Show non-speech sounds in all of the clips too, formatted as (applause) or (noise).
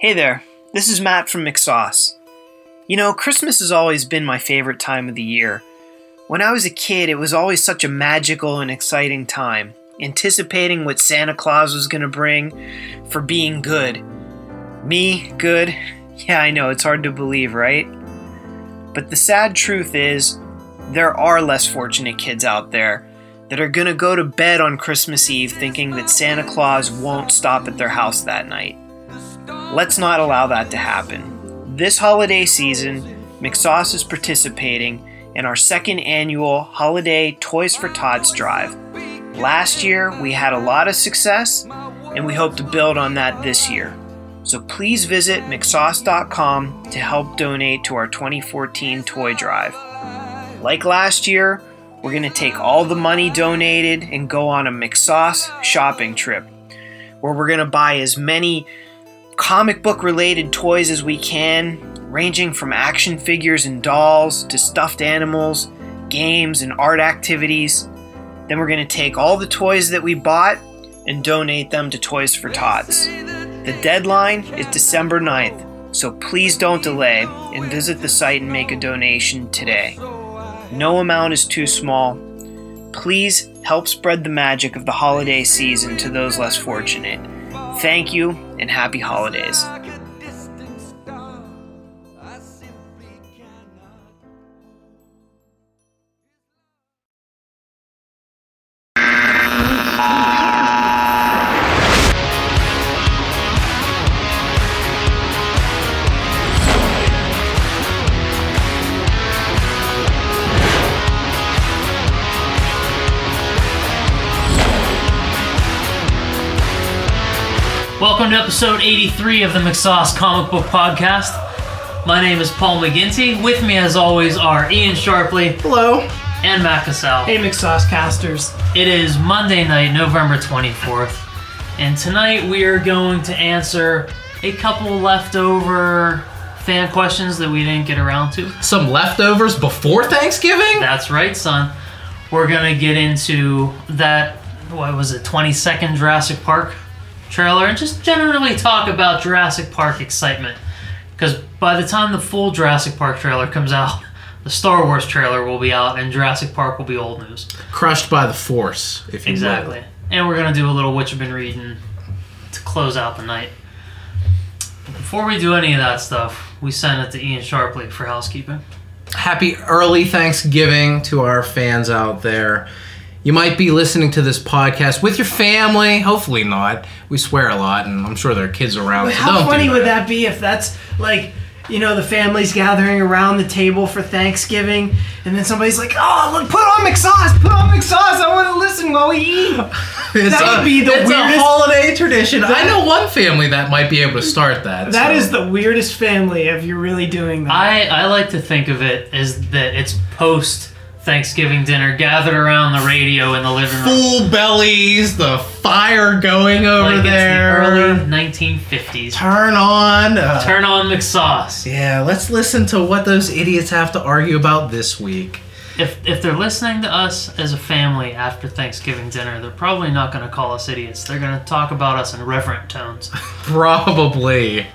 Hey there, this is Matt from McSauce. You know, Christmas has always been my favorite time of the year. When I was a kid, it was always such a magical and exciting time, anticipating what Santa Claus was going to bring for being good. Me, good? (laughs) Yeah, I know, it's hard to believe, right? But the sad truth is, there are less fortunate kids out there that are going to go to bed on Christmas Eve thinking that Santa Claus won't stop at their house that night. Let's not allow that to happen. This holiday season, McSauce is participating in our second annual Holiday Toys for Tots drive. Last year, we had a lot of success, and we hope to build on that this year. So please visit McSauce.com to help donate to our 2014 toy drive. Like last year, we're going to take all the money donated and go on a McSauce shopping trip where we're going to buy as many comic book related toys as we can, ranging from action figures and dolls to stuffed animals, games, and art activities. Then we're going to take all the toys that we bought and donate them to Toys for Tots. The deadline is December 9th, so please don't delay and visit the site and make a donation today. No amount is too small. Please help spread the magic of the holiday season to those less fortunate. Thank you and happy holidays. Episode 83 of the McSauce Comic Book Podcast. My name is Paul McGinty. With me, as always, are Ian Sharpley Hello. and Matt Cassell. Hey, McSauce casters. It is Monday night, November 24th, and tonight we are going to answer a couple leftover fan questions that we didn't get around to. Some leftovers before Thanksgiving? That's right, son. We're gonna get into that. What was it? Twenty second Jurassic Park trailer, and just generally talk about Jurassic Park excitement. Because by the time the full Jurassic Park trailer comes out, (laughs) the Star Wars trailer will be out, and Jurassic Park will be old news. Crushed by the Force, if you Exactly. will. And we're gonna do a little what you've been reading to close out the night. But before we do any of that stuff, we send it to Ian Sharpley for housekeeping. Happy early Thanksgiving to our fans out there. You might be listening to this podcast with your family. Hopefully not. We swear a lot, and I'm sure there are kids around. so How don't do funny would that be if that's like, you know, the family's gathering around the table for Thanksgiving, and then somebody's like, "Oh, look, put on McSauce, put on McSauce. I want to listen while we eat." (laughs) It's That would be the it's weirdest- a holiday tradition. I know one family that might be able to start that. That so. is the weirdest family if you're really doing that. I, I like to think of it as that it's post Thanksgiving dinner, gathered around the radio in the living room. full bellies, the fire going over like there. the early 1950s. Turn on. uh, Turn on McSauce. Yeah, let's listen to what those idiots have to argue about this week. If, if they're listening to us as a family after Thanksgiving dinner, they're probably not going to call us idiots. They're going to talk about us in reverent tones. (laughs) Probably.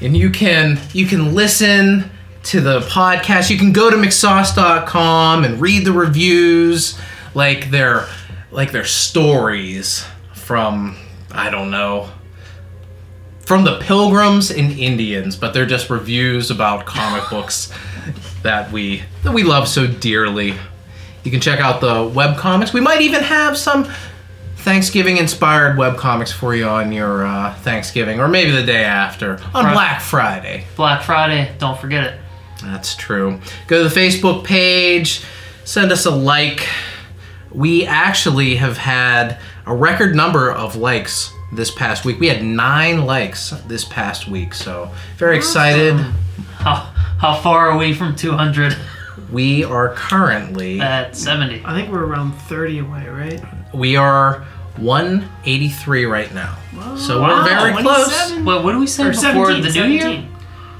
And you can you can listen to the podcast. You can go to mcsauce.com and read the reviews like they're like they're stories from I don't know from the Pilgrims and Indians, but they're just reviews about comic (sighs) books that we that we love so dearly. You can check out the web comics. We might even have some Thanksgiving inspired web comics for you on your uh, Thanksgiving, or maybe the day after on. Black Friday. Black Friday, don't forget it. That's true. Go to the Facebook page, send us a like. We actually have had a record number of likes this past week. We had nine likes this past week, so very excited. How, how far are we from 200 We are currently at 70? I think we're around 30 away, right? we are 183 right now. So Wow, we're very close 27. What, what do we say Or before 17, the new year?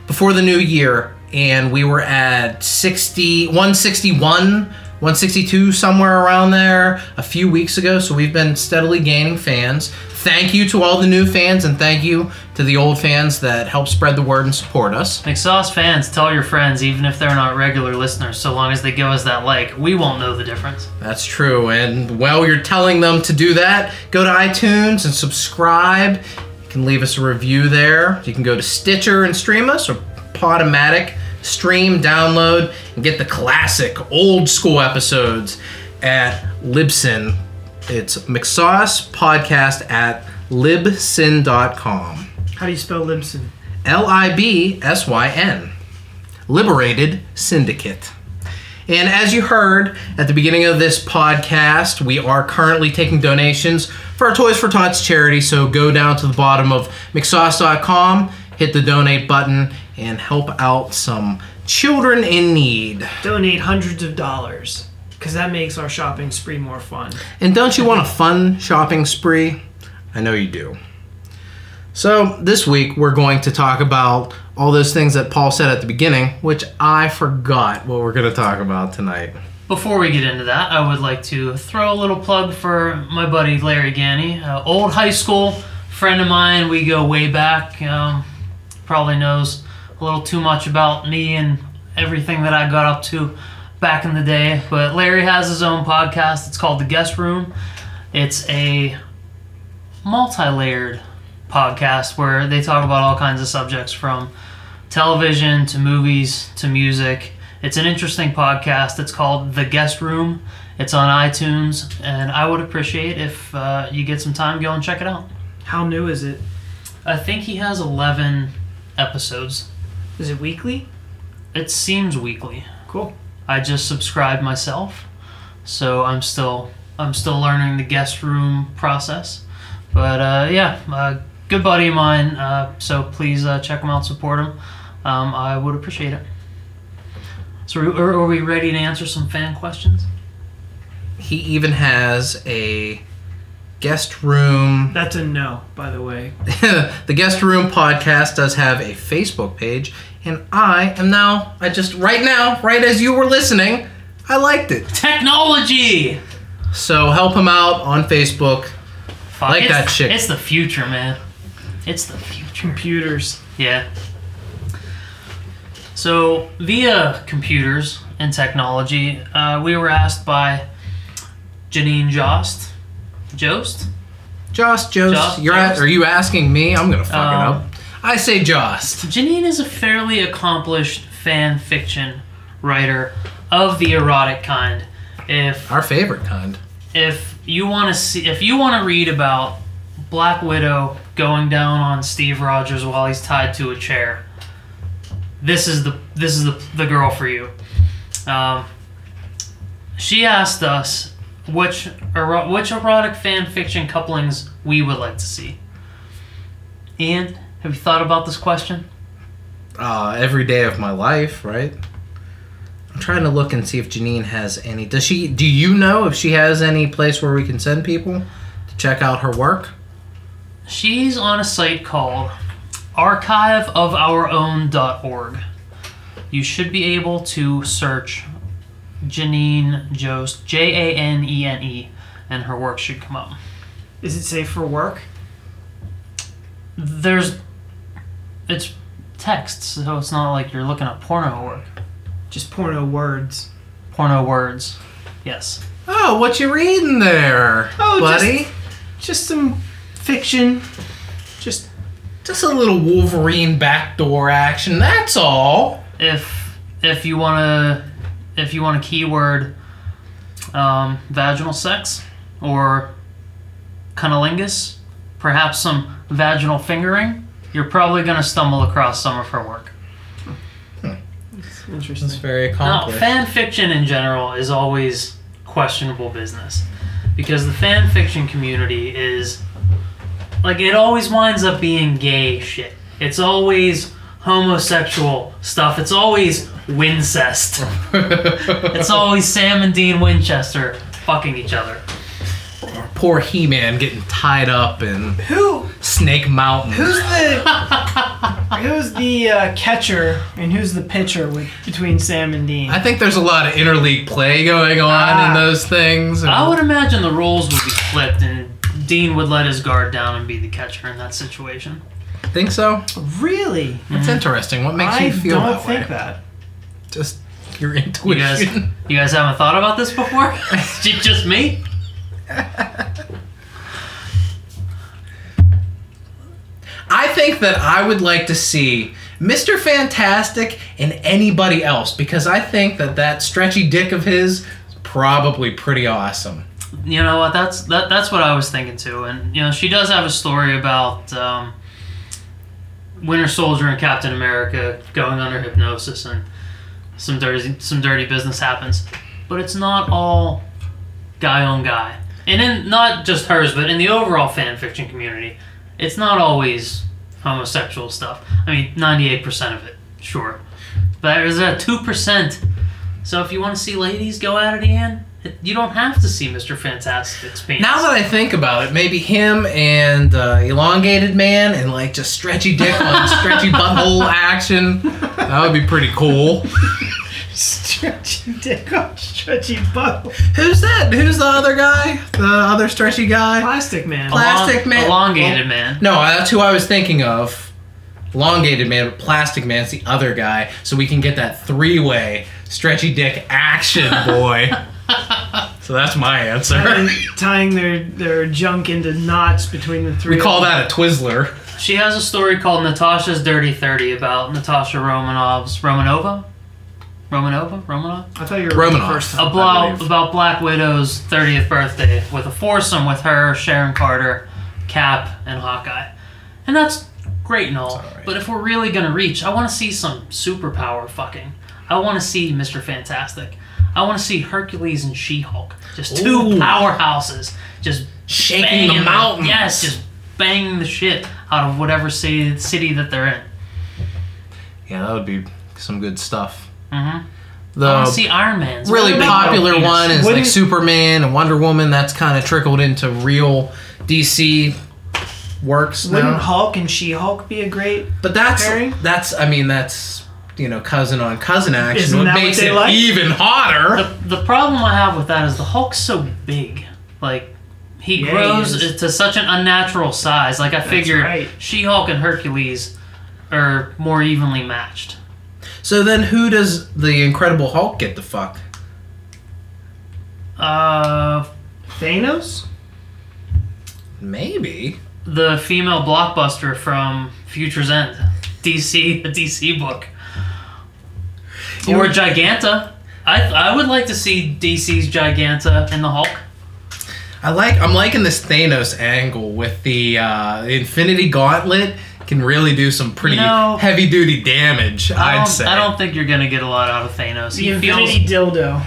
before the new year and we were at 60 161 162 somewhere around there a few weeks ago so we've been steadily gaining fans thank you to all the new fans and thank you to the old fans that help spread the word and support us. McSauce fans, tell your friends, even if they're not regular listeners, so long as they give us that like, we won't know the difference. That's true. And while you're telling them to do that, go to iTunes and subscribe. You can leave us a review there. You can go to Stitcher and stream us or Podomatic, stream, download, and get the classic old school episodes at Libsyn. It's McSauce Podcast at libsyn.com. How do you spell Libsyn? L I B S Y N. Liberated Syndicate. And as you heard at the beginning of this podcast, we are currently taking donations for our Toys for Tots charity. So go down to the bottom of McSauce.com, hit the donate button, and help out some children in need. Donate hundreds of dollars, because that makes our shopping spree more fun. And don't you want a fun shopping spree? I know you do. So, this week we're going to talk about all those things that Paul said at the beginning, which I forgot what we're going to talk about tonight. Before we get into that, I would like to throw a little plug for my buddy Larry Ganny, uh, old high school friend of mine. We go way back. Um, probably knows a little too much about me and everything that I got up to back in the day. But Larry has his own podcast. It's called The Guest Room. It's a multi-layered podcast where they talk about all kinds of subjects from television to movies to music. It's an interesting podcast. It's called The Guest Room. It's on iTunes, and I would appreciate if uh, you get some time, go and check it out. How new is it? I think he has 11 episodes. Is it weekly? It seems weekly. Cool. I just subscribed myself, so I'm still I'm still learning the guest room process. But uh, yeah, a good buddy of mine. Uh, so please uh, check him out, support him. Um, I would appreciate it. So are, are we ready to answer some fan questions? He even has a guest room. That's a no, by the way. (laughs) the guest room podcast does have a Facebook page, and I am now, I just, right now, right as you were listening, I liked it. Technology. So help him out on Facebook. Fuck, Like that chick. It's the future, man. It's the future. Computers. Yeah. So, via computers and technology, uh, we were asked by Janene Jost. Jost? Jost, Jost, Jost, you're at, Jost. are you asking me? I'm gonna fuck Um, it up. I say Jost. Janene is a fairly accomplished fan fiction writer of the erotic kind. If Our favorite kind. if you want to see if you want to read about Black Widow going down on Steve Rogers while he's tied to a chair, this is the this is the, the girl for you. Um, she asked us which ero- which erotic fan fiction couplings we would like to see. Ian, have you thought about this question? Uh, every day of my life, right? I'm trying to look and see if Janene has any. Does she? Do you know if she has any place where we can send people to check out her work? She's on a site called archiveofourown.org. You should be able to search Janene Jost, J A N E N E, and her work should come up. Is it safe for work? There's. It's text, so it's not like you're looking at porno work. Just porno words. Porno words. Yes. Oh, what you reading there, Oh, just- buddy? Just some fiction. Just Just a little Wolverine backdoor action. That's all. If if you wanna if you want a keyword um, vaginal sex or cunnilingus, perhaps some vaginal fingering, you're probably gonna stumble across some of her work. interesting. That's very Now, accomplished. fan fiction in general is always questionable business because the fan fiction community is like it always winds up being gay shit. It's always homosexual stuff. It's always wincest. (laughs) it's always Sam and Dean Winchester fucking each other. Poor He-Man getting tied up in Who Snake Mountain. who's the (laughs) who's the uh, catcher and who's the pitcher with between Sam and Dean? I think there's a lot of interleague play going on Ah. in those things. and- I would imagine the roles would be flipped and Dean would let his guard down and be the catcher in that situation. Think so? Really? That's interesting. What makes I you feel that way? I don't that think that. Just your You guys, intuition. you guys haven't thought about this before? J- (laughs) (laughs) Just me? I think that I would like to see Mr. Fantastic and anybody else because I think that that stretchy dick of his is probably pretty awesome. You know what? That's that. That's what I was thinking too. And you know, she does have a story about um, Winter Soldier and Captain America going under hypnosis, and some dirty some dirty business happens. But it's not all guy on guy, and in not just hers, but in the overall fan fiction community, it's not always homosexual stuff. I mean, ninety eight percent of it, sure, but there's a two percent. So if you want to see ladies go at it again, you don't have to see Mr. Fantastic's penis. Now that I think about it, maybe him and uh, elongated man and like just stretchy dick on stretchy (laughs) butthole action. That would be pretty cool. Stretchy dick on stretchy butt. Who's that? Who's the other guy? The other stretchy guy? Plastic man. Pla- Plastic Man- elongated man. No, that's who I was thinking of. Elongated man, but plastic man's the other guy, so we can get that three-way stretchy dick action, (laughs) boy. (laughs) so that's my answer. And tying their, their junk into knots between the three. We call that a Twizzler. She has a story called Natasha's Dirty Thirty about Natasha Romanov's Romanova, Romanova, Romanov. I thought you were Romanov. first time. I About about Black Widow's thirtieth birthday with a foursome with her, Sharon Carter, Cap, and Hawkeye, and that's great and all. alright. But if we're really gonna reach, I want to see some superpower fucking. I want to see Mister Fantastic. I want to see Hercules and She-Hulk, just two Ooh. powerhouses, just Shaking the banging mountains. Yes, just banging the shit out of whatever city city that they're in. Yeah, that would be some good stuff. Mm-hmm. I want to The see Iron Man's really What about popular penis? one is like Wouldn't- Superman and Wonder Woman. That's kind of trickled into real DC works Wouldn't now. Hulk and She Hulk be a great? But that's pairing? that's I mean that's you know cousin on cousin action. Isn't what that what makes they it like? even hotter. The, the problem I have with that is the Hulk's so big. Like, he Yeah, he grows is. to such an unnatural size. Like, I figured right. She Hulk and Hercules are more evenly matched. So then, who does the Incredible Hulk get to fuck? Uh, Thanos? Maybe. the female blockbuster from Future's End, DC, the DC book, or Giganta. I I would like to see DC's Giganta and the Hulk. I like. I'm liking this Thanos angle with the uh, Infinity Gauntlet. Can really do some pretty You know- heavy duty damage. I I'd say. I don't think you're gonna get a lot out of Thanos. The He feels Infinity Dildo.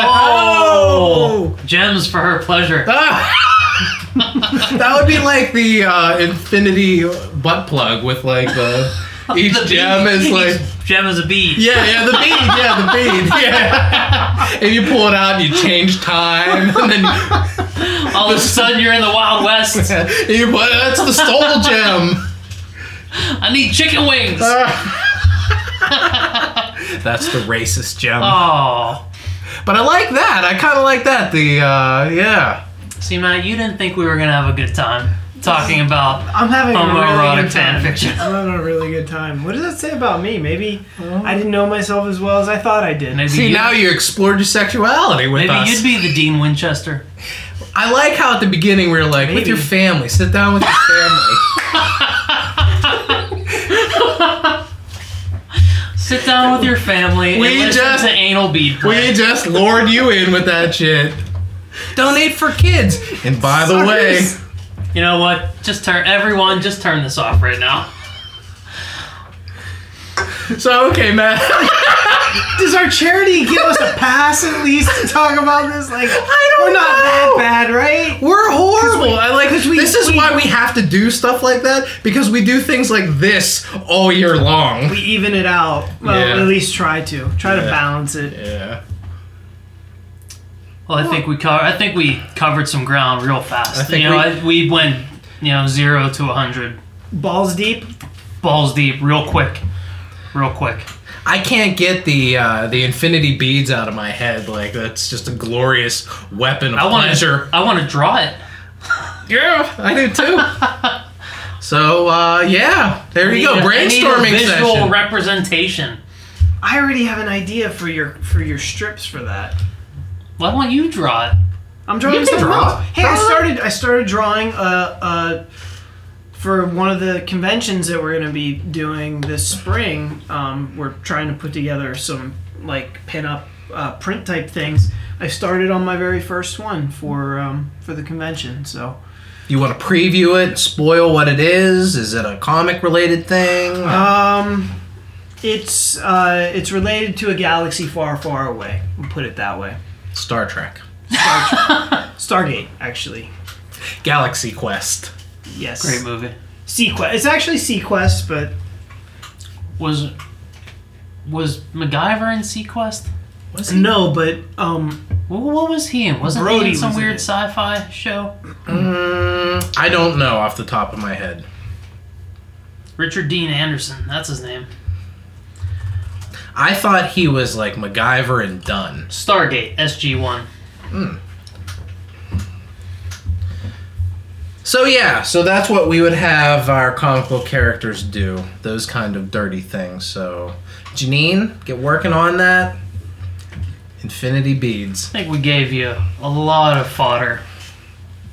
oh (laughs) gems for her pleasure. (laughs) that would be like the uh, Infinity butt plug with like the (laughs) each The gem bead. is like Each gem is a bead. yeah yeah the bead yeah the (laughs) bead yeah and you pull it out and you change time and then you, (laughs) All of a sudden you're in the Wild West. you, you put that's the soul gem. I need chicken wings. That's the racist gem. Oh, But I like that. I kind of like that. The uh, yeah. see, Matt, you didn't think we were gonna have a good time talking about I'm having a really good time. fan fiction. I'm having a really good time. What does that say about me? Maybe oh. I didn't know myself as well as I thought I did. maybe See you, now you explored your sexuality with maybe us. you'd be the Dean Winchester. I like how at the beginning we were like with your family. Sit down with your family. (laughs) Sit down with your family We and listen just- to anal bead play. we just lured you in with that shit. Donate for kids. And by the way, Suckers. You know what? Just turn everyone. Just turn this off right now. so okay, Matt. (laughs) Does our charity give us a pass at least to talk about this? Like, I don't we're not know. that bad, right? We're horrible. we- I like 'cause we- this is we- why we have to do stuff like that because we do things like this all year long. We even it out. Well, Yeah. at least try to. Try to balance it. Yeah. Well, I think we co- I think we covered some ground real fast. I think you know, we- I, we went you know zero to a hundred Balls deep. balls deep, real quick, real quick. I can't get the uh, the infinity beads out of my head. Like that's just a glorious weapon of I want pleasure. to I want to draw it. (laughs) Yeah, I do too. (laughs) so uh, yeah, there you go. I need a Brainstorming visual session. representation. I already have an idea for your for your strips for that. Why don't you draw it? I'm drawing You can something draw. else. Hey, I started I started drawing uh uh for one of the conventions that we're gonna be doing this spring. Um, we're trying to put together some like pin up uh, print type things. I started on my very first one for um, for the convention. So You want to preview it? Spoil what it is? Is it a comic related thing? um, it's uh, it's related to a galaxy far, far away. We'll put it that way. Star Trek, Star Trek. (laughs) Stargate, actually. Galaxy Quest. Yes. Great movie. SeaQuest. It's actually SeaQuest, but Was was MacGyver in SeaQuest? Was he? no, but um, What, what was he in? Wasn't Brody he in some was in weird it. sci-fi show? Mm, I don't know off the top of my head. Richard Dean Anderson. That's his name. I thought he was like MacGyver and done. Stargate SG One. Hmm. So yeah, so that's what we would have our comic book characters do. Those kind of dirty things. So Janene, get working on that. Infinity beads. I think we gave you a lot of fodder,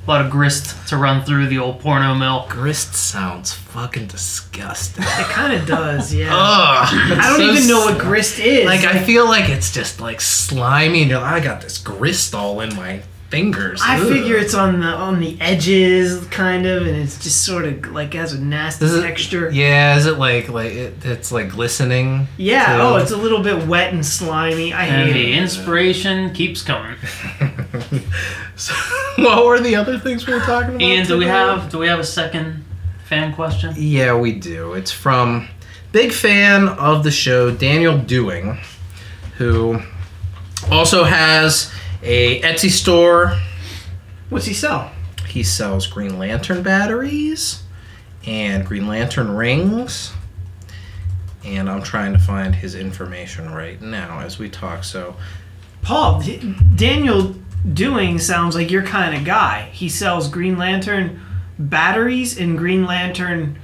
a lot of grist to run through the old porno mill. Grist sounds fucking disgusting. it kind of does. Yeah. (laughs) Ugh, I don't even know what grist is. Like I feel like it's just like slimy, and you're like, I got this grist all in my fingers. I Ugh. figure it's on the on the edges, kind of, and it's just sort of like has a nasty Is it- texture. Yeah, is it like like it, it's like glistening? Yeah. too? Oh, it's a little bit wet and slimy. I And hate the it. inspiration keeps coming. (laughs) So, (laughs) what were the other things we were talking about? And do we have do we have a second fan question? Yeah, we do. It's from big fan of the show, Daniel Dewing, who also has a Etsy store. What's he sell? He sells Green Lantern batteries and Green Lantern rings. And I'm trying to find his information right now as we talk. So, Paul, Daniel Doing sounds like your kind of guy. He sells Green Lantern batteries and Green Lantern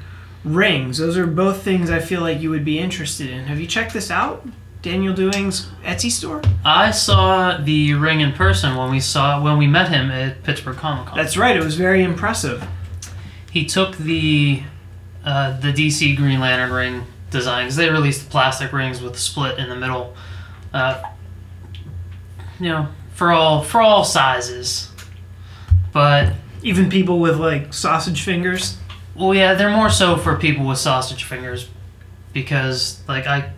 rings. Those are both things I feel like you would be interested in. Have you checked this out? Daniel Doing's Etsy store? I saw the ring in person when we saw when we met him at Pittsburgh Comic Con. That's right. It was very impressive. he took the uh, the DC Green Lantern ring design 'cause they released the plastic rings with a split in the middle. Uh, you know, for all for all sizes, but Even people with like sausage fingers. well, yeah, they're more so for people with sausage fingers because like I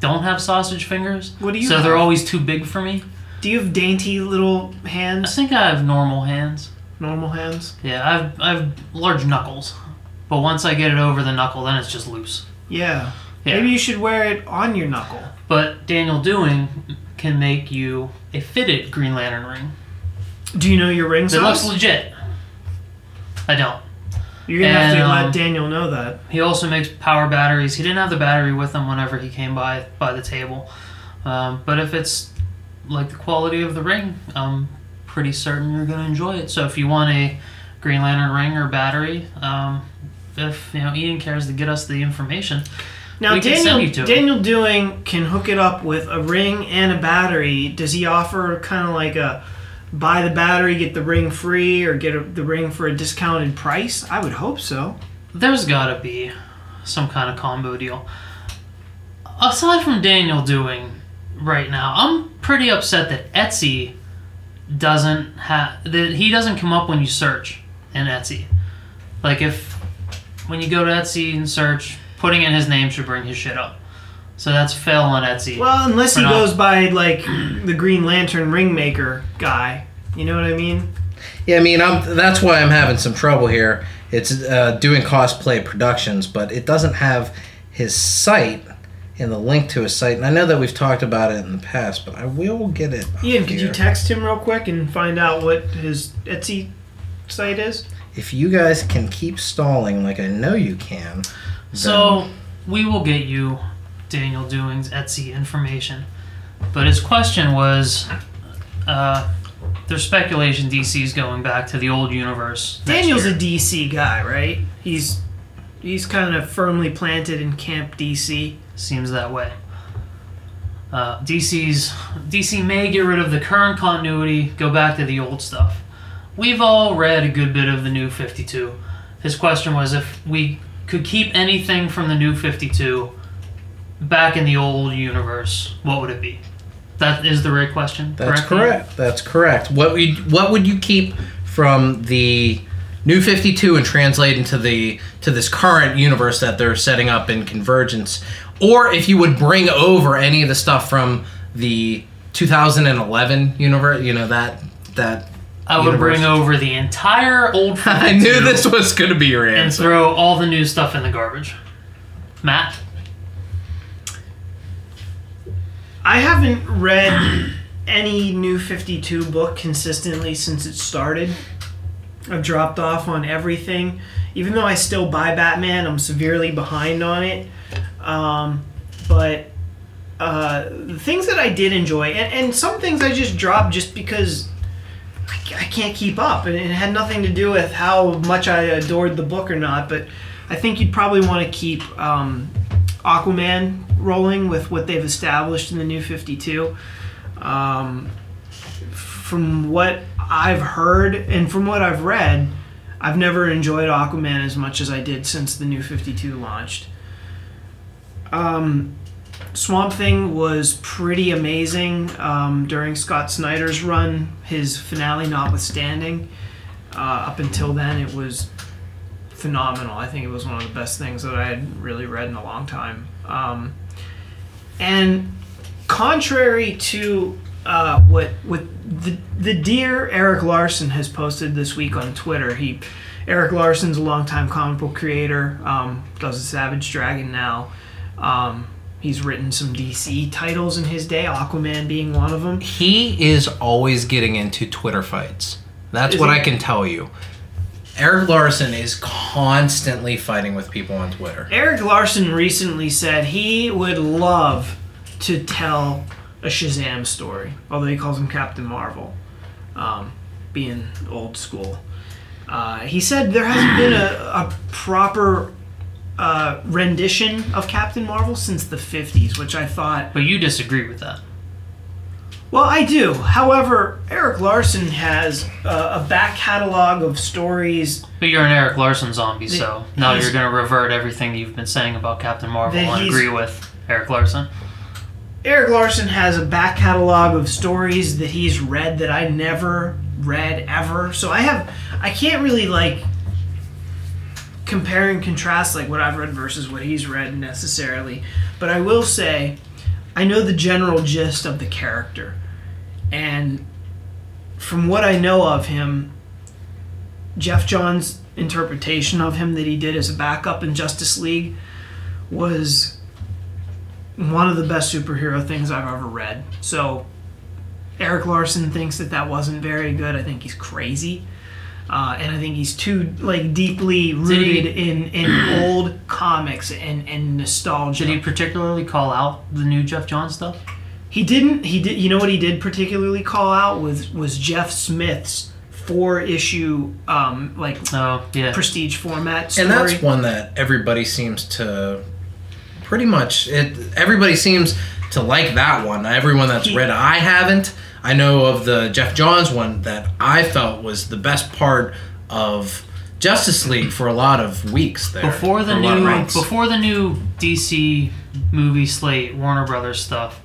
don't have sausage fingers, What do you so have? they're always too big for me. Do you have dainty little hands? I hands? think I have normal hands. Normal hands? Yeah, I've I've large knuckles, but once I get it over the knuckle, then it's just loose. Yeah. Yeah. Maybe you should wear it on your knuckle. But Daniel Doing can make you a fitted Green Lantern ring Do you know your ring that looks legit. I don't. You're gonna have to And, um, let Daniel know that. He also makes power batteries. He didn't have the battery with him whenever he came by by the table. Um, but if it's like the quality of the ring, I'm pretty certain you're going to enjoy it. So if you want a Green Lantern ring or battery, um, if you know Ian cares to get us the information, Now Daniel to him. Daniel Doing can hook it up with a ring and a battery. Does he offer kind of like a buy the battery get the ring free or get a, the ring for a discounted price? I would hope so. there's got to be some kind of combo deal. Aside from Daniel doing right now, I'm pretty upset that Etsy doesn't have that he doesn't come up when you search in Etsy. Like if when you go to Etsy and search, putting in his name should bring his shit up. So that's fail on Etsy. Well, unless he Or not. goes by like the Green Lantern ring maker guy. You know what I mean? Yeah, I mean, I'm, that's why I'm having some trouble here. It's uh, doing cosplay productions, but it doesn't have his site and the link to his site. And I know that we've talked about it in the past, but I will get it. up Ian, could you here. text him real quick and find out what his Etsy site is? if you guys can keep stalling like I know you can. So we will get you Daniel Doing's Etsy information. But his question was uh, there's speculation DC's going back to the old universe. Daniel's a DC guy, right? He's he's kind of firmly planted in Camp DC. Seems that way. Uh, DC's DC may get rid of the current continuity, go back to the old stuff. We've all read a good bit of the new 52. His question was if we could keep anything from the new 52 back in the old universe, what would it be? That is the right question. That's correct? correct. That's correct. What would what would you keep from the New Fifty Two and translate into the to this current universe that they're setting up in Convergence, or if you would bring over any of the stuff from the 2011 universe, you know that that. I would universe. bring over the entire old (laughs) I knew this was going to be your answer. and throw all the new stuff in the garbage. Matt? I haven't read any new 52 book consistently since it started. I've dropped off on everything. Even though I still buy Batman, I'm severely behind on it. Um, but uh, the things that I did enjoy, and, and some things I just dropped just because I, I can't keep up. And it had nothing to do with how much I adored the book or not. But I think you'd probably want to keep um, Aquaman rolling with what they've established in the new 52. Um, from what I've heard and from what I've read, I've never enjoyed Aquaman as much as I did since the new 52 launched. Um, Swamp Thing was pretty amazing um, during Scott Snyder's run, his finale notwithstanding. Uh, up until then, it was phenomenal. I think it was one of the best things that I had really read in a long time. Um, and contrary to uh, what what the the dear Erik Larsen has posted this week on Twitter, he Erik Larsen's a longtime comic book creator, um, does a Savage Dragon now. Um, he's written some DC titles in his day, Aquaman being one of them. He is always getting into Twitter fights. That's Is what he? I can tell you. Erik Larsen is constantly fighting with people on Twitter. Erik Larsen recently said he would love to tell a Shazam story, although he calls him Captain Marvel, um, being old school. Uh, he said there hasn't (clears throat) been a, a proper uh, rendition of Captain Marvel since the 50s, which I thought But you disagree with that. Well, I do. However, Erik Larsen has uh, a back catalog of stories But you're an Erik Larsen zombie, so now you're going to revert everything you've been saying about Captain Marvel and agree with Erik Larsen. Erik Larsen has a back catalog of stories that he's read that I never read ever. So I have I can't really like compare and contrast like what I've read versus what he's read necessarily. But I will say I know the general gist of the character. And from what I know of him, Geoff Johns' interpretation of him that he did as a backup in Justice League was one of the best superhero things I've ever read. So Erik Larsen thinks that that wasn't very good. I think he's crazy. Uh, and I think he's too like deeply rooted in, in (clears throat) old comics and, and nostalgia. Did he particularly call out the new Jeff John stuff? He didn't. He did. You know what he did particularly call out was was Jeff Smith's four issue um, like Oh, yeah. prestige format story. And that's one that everybody seems to pretty much it everybody seems to like that one. Everyone that's He- read it. I haven't. I know of the Geoff Johns one that I felt was the best part of Justice League for a lot of weeks there. Before the for a lot of new before the new DC movie slate, Warner Brothers stuff,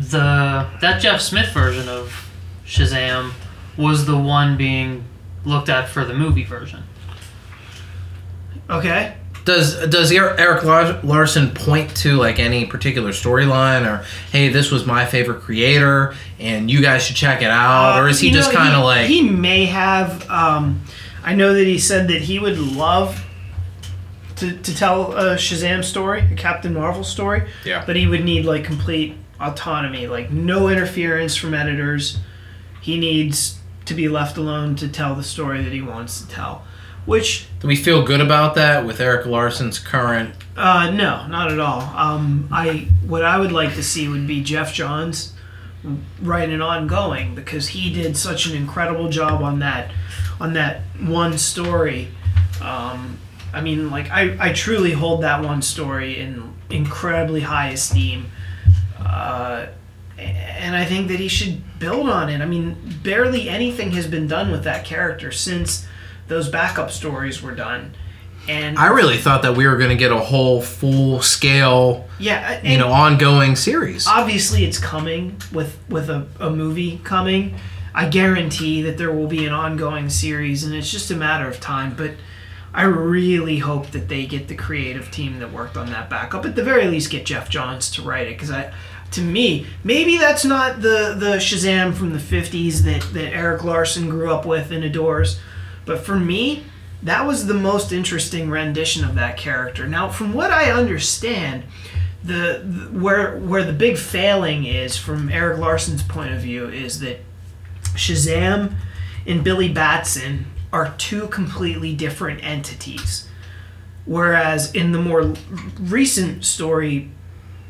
the that Jeff Smith version of Shazam was the one being looked at for the movie version. okay. Does does Er- Erik Larsen point to like any particular storyline or hey this was my favorite creator and you guys should check it out or is he Uh, just kind of like he may have um, i know that he said that he would love to, to tell a shazam story a captain marvel story Yeah. but he would need like complete autonomy like no interference from editors he needs to be left alone to tell the story that he wants to tell which do we feel good about that with Erik Larsen's current uh, no, not at all. Um, I what I would like to see would be Geoff Johns write an ongoing because he did such an incredible job on that on that one story. Um, I mean, like I, I truly hold that one story in incredibly high esteem. Uh, and I think that he should build on it. I mean, barely anything has been done with that character since those backup stories were done. And I really thought that we were going to get a whole full scale, yeah, you know, ongoing series. obviously it's coming with with a, a movie coming. I guarantee that there will be an ongoing series, and it's just a matter of time. But I really hope that they get the creative team that worked on that backup. At the very least, get Geoff Johns to write it, because I, to me, maybe that's not the the Shazam from the '50s that that Erik Larsen grew up with and adores, but for me, that was the most interesting rendition of that character. Now, from what I understand, the, the where where the big failing is from Erik Larsen's point of view is that Shazam and Billy Batson are two completely different entities. Whereas in the more recent story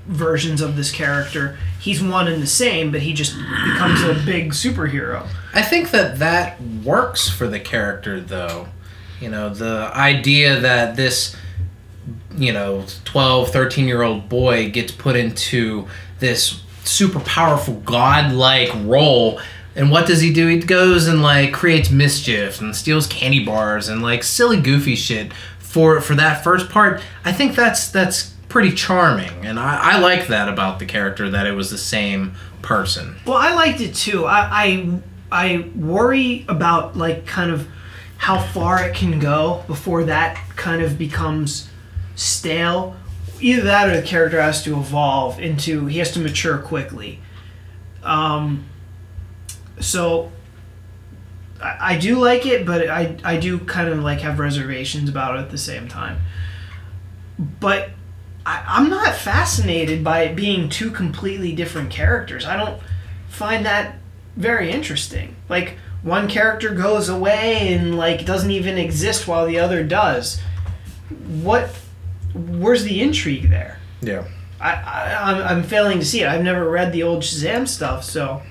versions of this character, he's one and the same, but he just becomes a big superhero. I think that that works for the character, though. You know, the idea that this, you know, 12, 13 year old boy gets put into this super powerful, godlike role. And what does he do? He goes and like creates mischief and steals candy bars and like silly goofy shit for for that first part. I think that's that's pretty charming, and I, I like that about the character that it was the same person. Well, I liked it too. I, I I worry about like kind of how far it can go before that kind of becomes stale. Either that or the character has to evolve into he has to mature quickly. Um, so I, I do like it, but I I do kind of like have reservations about it at the same time. But I, I'm not fascinated by it being two completely different characters. I don't find that very interesting. Like one character goes away and like doesn't even exist while the other does. What? Where's the intrigue there? Yeah. I, I I'm- I'm failing to see it. I've never read the old Shazam stuff, so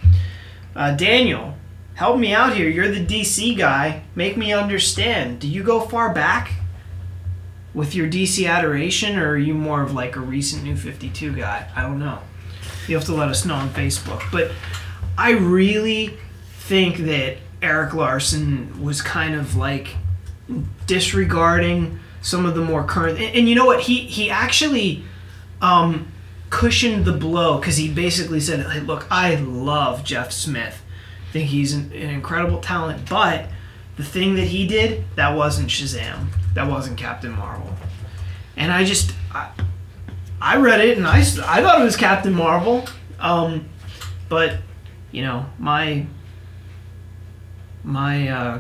uh, Daniel, help me out here. You're the DC guy. Make me understand. Do you go far back with your DC adoration, or are you more of like a recent New Fifty Two guy? I don't know. You have to let us know on Facebook. But I really think that Erik Larsen was kind of like disregarding some of the more current. And, and you know what? He he actually um, cushioned the blow because he basically said, hey, "Look, I love Jeff Smith. I think he's an, an incredible talent, but the thing that he did that wasn't Shazam. That wasn't Captain Marvel." And I just I, I read it and I, I thought it was Captain Marvel, um, but you know my my uh,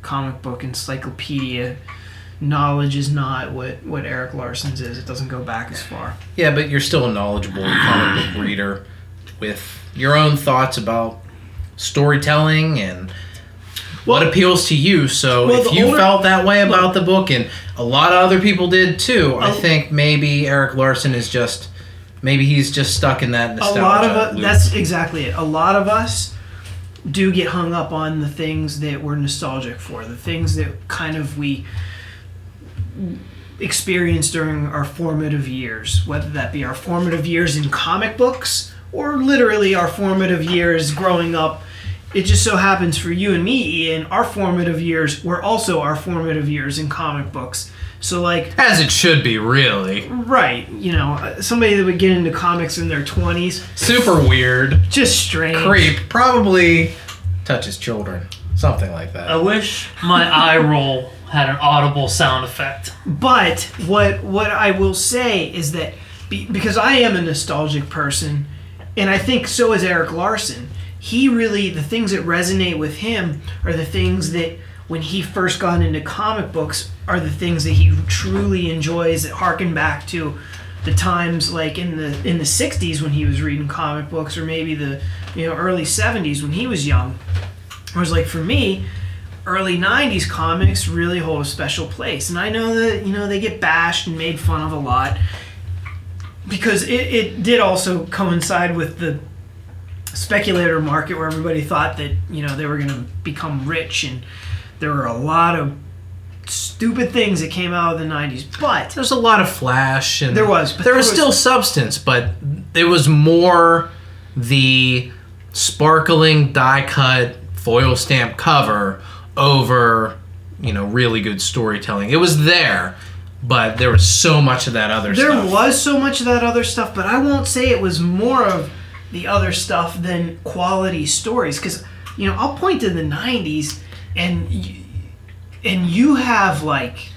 comic book encyclopedia knowledge is not what, what Erik Larsen's is. It doesn't go back as far. Yeah, but you're still a knowledgeable comic book reader with your own thoughts about storytelling and what appeals to you. So Well, if you older- felt that way about the book, and a lot of other people did too, I Oh. think maybe Erik Larsen is just maybe he's just stuck in that A lot of us, that's exactly it. A lot of us do get hung up on the things that we're nostalgic for, the things that kind of we experience during our formative years, whether that be our formative years in comic books or literally our formative years growing up. It just so happens for you and me, Ian, our formative years were also our formative years in comic books. So, like, as it should be, really. right, you know, uh, somebody that would get into comics in their 20s, Super weird, just strange. creep, probably touches children, something like that. I wish my eye roll had an audible sound effect. But what what I will say is that be, because I am a nostalgic person, and I think so is Erik Larsen. He really the things that resonate with him are the things that when he first got into comic books are the things that he truly enjoys that harken back to the times like in the in the 60s when he was reading comic books or maybe the you know early 70s when he was young. Whereas, like for me, early '90s comics really hold a special place, and I know that you know they get bashed and made fun of a lot because it, it did also coincide with the speculator market where everybody thought that you know they were going to become rich, and there were a lot of stupid things that came out of the '90s. But There's a lot of flash and There was, but there there was was- still substance, but it was more the sparkling die cut foil stamp cover over you know really good storytelling. It was there, but there was so much of that other stuff. there stuff. was so much of that other stuff, but I won't say it was more of the other stuff than quality stories. Because you know, I'll point to the '90s, and y- and you have like.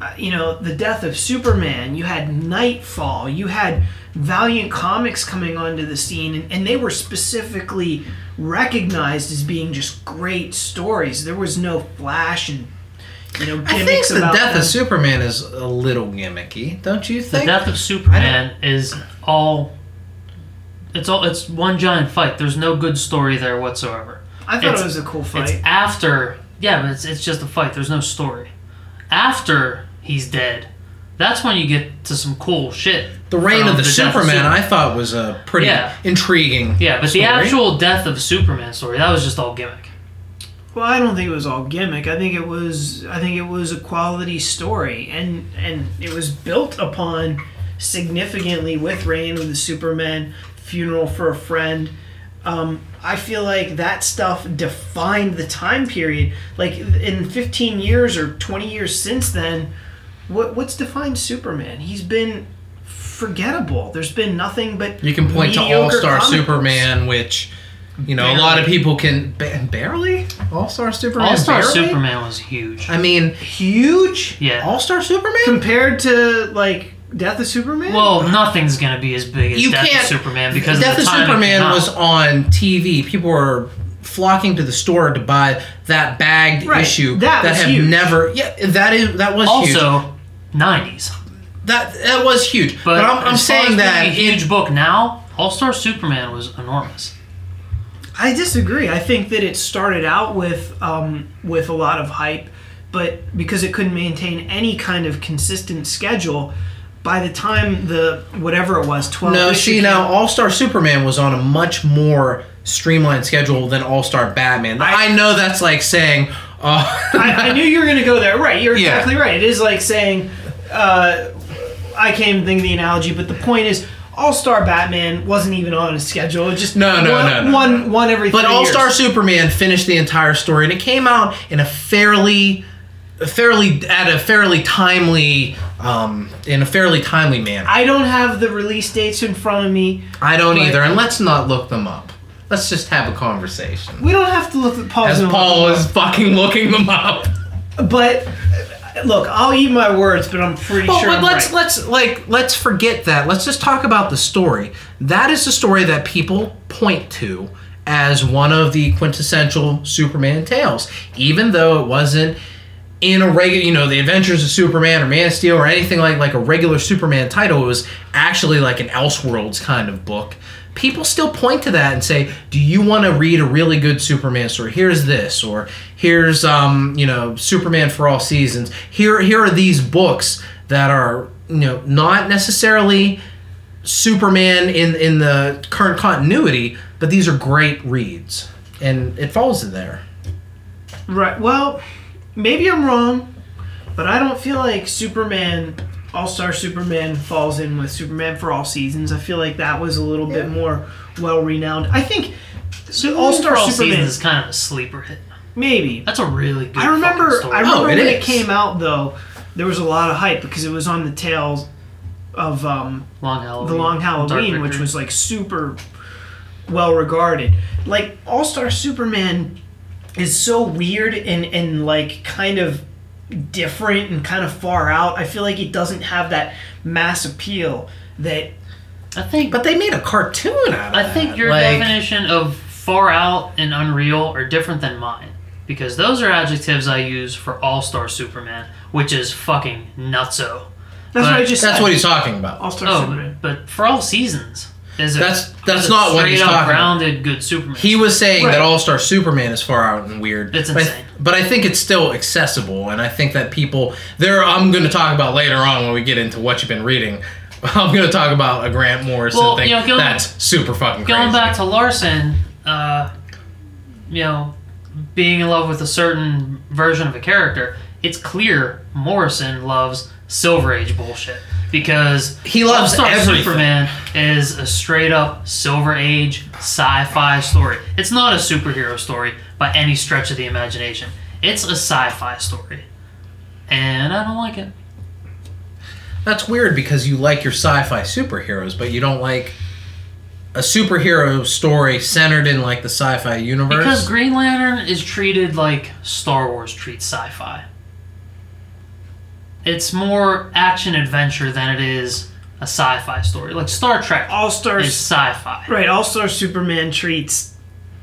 uh, You know, the death of Superman. You had Knightfall. You had Valiant Comics coming onto the scene, and, and they were specifically recognized as being just great stories. There was no flash and you know gimmicks I think gimmicks the about death them. of Superman is a little gimmicky, don't you think? The think? death of Superman is all. It's all. It's one giant fight. There's no good story there whatsoever. I thought It's- it was a cool fight. It's after. Yeah, but it's it's just a fight. There's no story. After he's dead, that's when you get to some cool shit. the reign of the, death of Superman, Superman. I thought was a pretty Yeah. intriguing. Yeah, but story. the actual death of Superman story that was just all gimmick. Well, I don't think it was all gimmick. I think it was I think it was a quality story and and it was built upon significantly with Reign of the Superman, Funeral for a Friend. Um, I feel like that stuff defined the time period. Like in 15 years or 20 years since then, what what's defined Superman? He's been forgettable. There's been nothing but You can point to All Star. Superman, which you know a lot of people can ba- barely All Star Superman. All Star? Superman was huge. I mean, huge Yeah. All Star Superman. compared to like Death of Superman. Well, nothing's gonna be as big as You Death can't- of Superman because Death of the of time it Superman came out. was on TV. People were flocking to the store to buy that bagged Right. issue That was have huge. never. Yeah, that is that was huge. also 90s. That that was huge. But, But, I'm, I'm as far saying as that being a huge book now, All Star Superman was enormous. I disagree. I think that it started out with um, with a lot of hype, but because it couldn't maintain any kind of consistent schedule, by the time the whatever it was, twelve. No, see came- now, All Star Superman was on a much more streamlined schedule than All Star Batman. I, I- know that's like saying, uh, I, I knew you were going to go there. Right, you're (laughs) Yeah. exactly right. It is like saying, uh, I can't even think of the analogy, but the point is. All Star Batman wasn't even on a schedule. It just No, no, one, no, no, one, one every. but All Star. Superman finished the entire story, and it came out in a fairly, a fairly at a fairly timely, um, in a fairly timely manner. I don't have the release dates in front of me. I don't either, and let's not look them up. Let's just have a conversation. We don't have to look at Paul's. As Paul is fucking looking them up. But look, I'll eat my words, but I'm pretty But, sure. but I'm let's right. let's like let's forget that. Let's just talk about the story. That is the story that people point to as one of the quintessential Superman tales, even though it wasn't in a regular, you know, the Adventures of Superman or Man of Steel or anything like like a regular Superman title. It was actually like an Elseworlds kind of book. People still point to that and say, "Do you want to read a really good Superman story? Here's this, or here's um, you know, Superman for all seasons. Here, here are these books that are you know not necessarily Superman in in the current continuity, but these are great reads, and it falls in there. Right. Well, maybe I'm wrong, but I don't feel like Superman, All Star Superman, falls in with Superman for all seasons. I feel like that was a little bit more well renowned. I think so All Star All Superman. Seasons is kind of a sleeper hit. Maybe. That's a really good. I remember. story. I remember Oh, it when it is. came out though. There was a lot of hype because it was on the tails of um, Long Halloween. the Long Halloween, which was like super well regarded. Like All Star Superman is so weird and and like kind of different and kind of far out. I feel like it doesn't have that mass appeal that I think. But they made a cartoon out of it. I think that. your Like, definition of far out and unreal are different than mine. Because those are adjectives I use for All Star Superman, which is fucking nutso. that's But what I just That's said. what he's talking about. All Star Oh, Superman. but, but for all seasons, is a, That's- that's is not what he's straight up talking about. grounded good Superman. He was saying Right. that All Star Superman is far out and weird. It's but I, insane. but I think it's still accessible, and I think that people there. I'm going to talk about later on when we get into what you've been reading. (laughs) I'm gonna talk about a Grant Morrison Well, thing you know, going- that's super fucking crazy. Going back to Larsen, uh, you know, being in love with a certain version of a character, it's clear Morrison loves Silver Age bullshit because He loves All-Star everything. Superman is a straight up Silver Age sci-fi story. It's not a superhero story by any stretch of the imagination. It's a sci-fi story, and I don't like it. That's weird because you like your sci-fi superheroes, but you don't like a superhero story centered in like the sci-fi universe. Because Green Lantern is treated like Star Wars treats sci fi. It's more action adventure than it is a sci fi story. Like Star Trek All Stars. is sci fi. Right, All Star Superman treats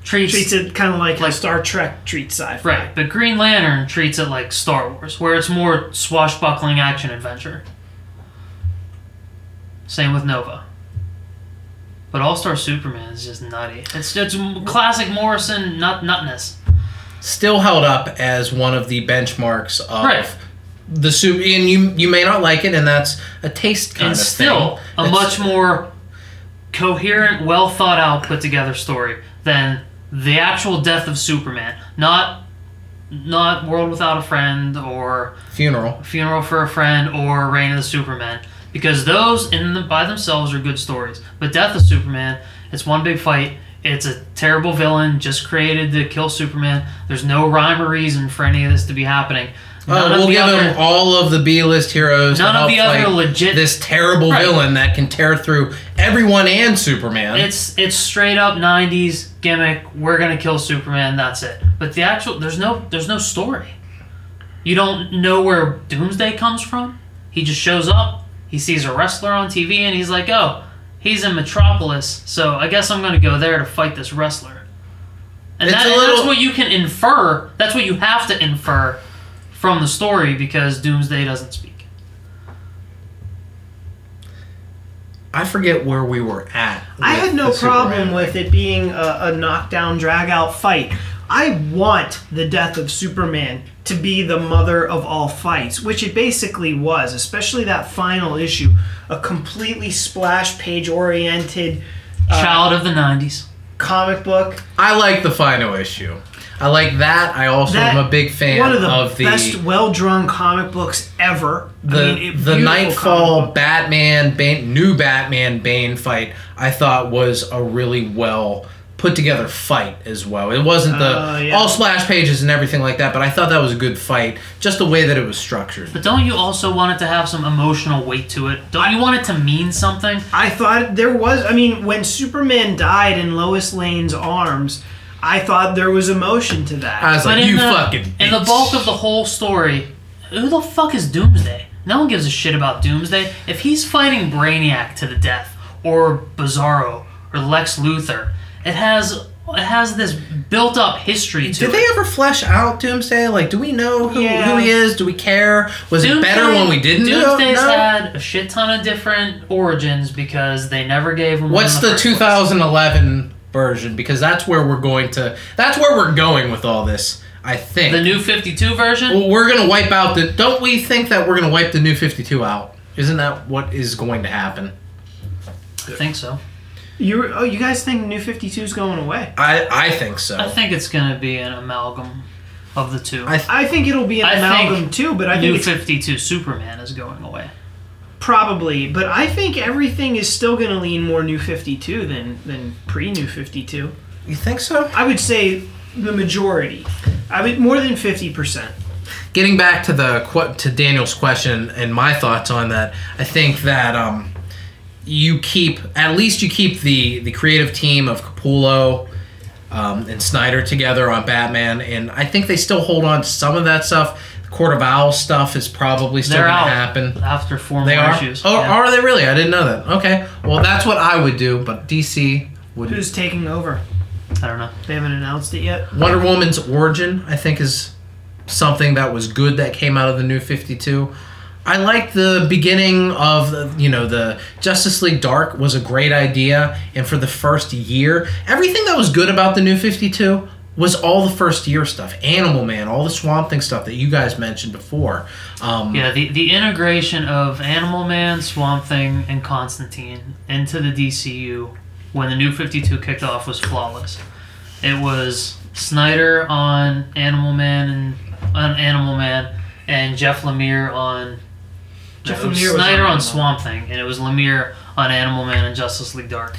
Treats, treats it kind of like, Like- how Star Trek treats sci-fi. Right, but Green Lantern treats it like Star Wars, where it's more swashbuckling action adventure. Same with Nova. But All Star Superman is just nutty. It's it's classic Morrison nut nutness. Still held up as one of the benchmarks of Right. The soup, And you you may not like it, and that's a taste kind and of still thing. a It's- much more coherent, well thought out, put together story than the actual death of Superman. Not not World Without a Friend or funeral. Funeral for a Friend or Reign of the Superman. Because those in them by themselves are good stories. But Death of Superman, it's one big fight. It's a terrible villain just created to kill Superman. There's no rhyme or reason for any of this to be happening. None oh, of we'll give other- him all of the B-list heroes. to None of the other legit- this terrible Right. villain that can tear through everyone and Superman. It's it's straight up '90s gimmick. We're gonna kill Superman. That's it. But the actual there's no there's no story. You don't know where Doomsday comes from. He just shows up. He sees a wrestler on TV and he's like, "Oh, he's in Metropolis, so I guess I'm gonna go there to fight this wrestler." And, that, and little- that's what you can infer. That's what you have to infer from the story because Doomsday doesn't speak. I forget where we were at. I had no problem Superman. with it being a, a knockdown, drag out fight. I want the death of Superman to be the mother of all fights, which it basically was, especially that final issue. A completely splash page oriented uh, Child of the '90s. comic book. I like the final issue. I like that. I also That- am a big fan One of the, of the best well drawn comic books ever. the I mean, it- the Knightfall. Batman Bane new Batman Bane fight. I thought was a really well put together fight as well. It wasn't the Oh, yeah. all splash pages and everything like that, but I thought that was a good fight. Just the way that it was structured. But don't you also want it to have some emotional weight to it? Don't you want it to mean something? I thought there was. I mean, when Superman died in Lois Lane's arms, I thought there was emotion to that. I was But like, you the, fucking. in the bulk of the whole story, who the fuck is Doomsday? No one gives a shit about Doomsday. If he's fighting Brainiac to the death, or Bizarro, or Lex Luthor, it has it has this built up history to Did it. they ever flesh out Doomsday? Like, do we know who, Yeah. who he is? Do we care? Was it better when we didn't know? Doomsday's know? had a shit ton of different origins because they never gave him. What's in the first place. 2011 version? Because that's where we're going to. That's where we're going with all this. I think. The new 52 version? Well, we're gonna wipe out the. Don't we think that we're gonna wipe the new 52 out? Isn't that what is going to happen? I think so. You oh, you guys think New Fifty Two is going away? I I think so. I think it's gonna be an amalgam of the two. I th- I think it'll be an I amalgam too, but I think New 52 Superman is going away. Probably. But I think everything is still going to lean more New Fifty Two than than pre New Fifty Two. you think so? I would say the majority. I mean, more than fifty percent. Getting back to the que- to Daniel's question and my thoughts on that, I think that um, you keep at least you keep the the creative team of Capullo um, and Snyder together on Batman, and I think they still hold on to some of that stuff. The Court of Owls stuff is probably still They're going to out happen. after four They more are. issues. Oh, Yeah. are they really? I didn't know that. Okay, well that's what I would do, but DC would. Who's taking over? I don't know. They haven't announced it yet. Wonder Woman's origin, I think, is something that was good that came out of the New Fifty Two. I like the beginning of the, you know the Justice League Dark was a great idea, and for the first year, everything that was good about the New Fifty Two was all the first year stuff, Animal Man, all the Swamp Thing stuff that you guys mentioned before. Um, Yeah, the, the integration of Animal Man, Swamp Thing, and Constantine into the DCU when the new 52 kicked off was flawless. It was Snyder on Animal Man and on Animal Man and Jeff Lemire on Jeff no, it was Lemire was Snyder on on, Swamp Thing and it was Lemire on Animal Man and Justice League Dark.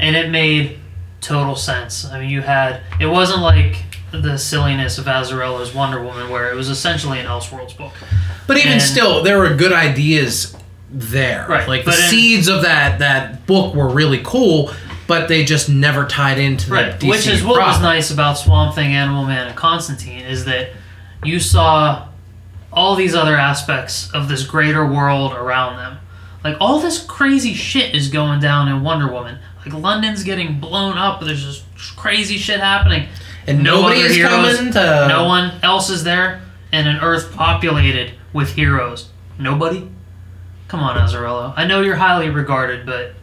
And it made total sense. I mean, you had it wasn't like the silliness of Azzarello's Wonder Woman where it was essentially an Elseworlds book. But even And- still, there were good ideas there. Right, Like the in- seeds of that that book were really cool, but they just never tied into Right, the DCU which is what was nice about Swamp Thing, Animal Man, and Constantine is that you saw all these other aspects of this greater world around them. Like all this crazy shit is going down in Wonder Woman. Like London's getting blown up. There's just crazy shit happening. And no nobody is heroes, coming to. no one else is there, and an Earth populated with heroes. Nobody. Come on, Azzarello. I know you're highly regarded, but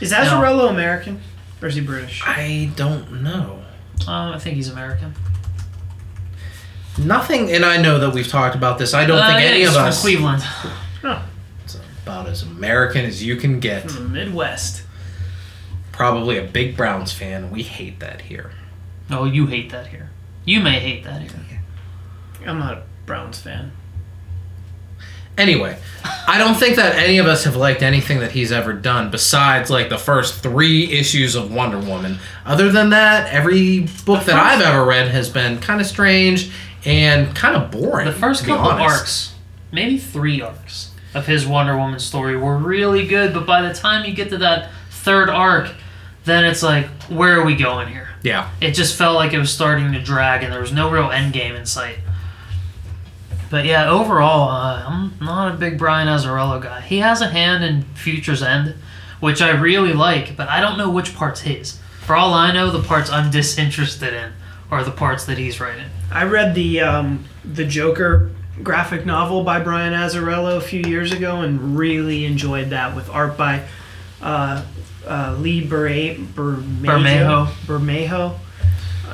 Is Azzarello American or is he British? I don't know. um, I think he's American. Nothing, and I know that we've talked about this. I don't Uh, think yeah, any he's of from us. Cleveland. It's about as American as you can get. From the Midwest. Probably a big Browns fan. We hate that here. Oh, you hate that here. You may hate that here. I'm not a Browns fan. Anyway, I don't think that any of us have liked anything that he's ever done besides like the first three issues of Wonder Woman. Other than that, every book that I've ever read has been kind of strange and kind of boring. The first to be couple honest. arcs, maybe three arcs of his Wonder Woman story were really good, but by the time you get to that third arc, then it's like, where are we going here? Yeah. It just felt like it was starting to drag, and there was no real end game in sight. But yeah, overall, uh, I'm not a big Brian Azzarello guy. He has a hand in Future's End, which I really like, but I don't know which part's his. For all I know, the parts I'm (laughs) disinterested in are the parts that he's writing. I read the um, the Joker graphic novel by Brian Azzarello a few years ago and really enjoyed that with art by uh, uh, Lee Bermejo. Bermejo,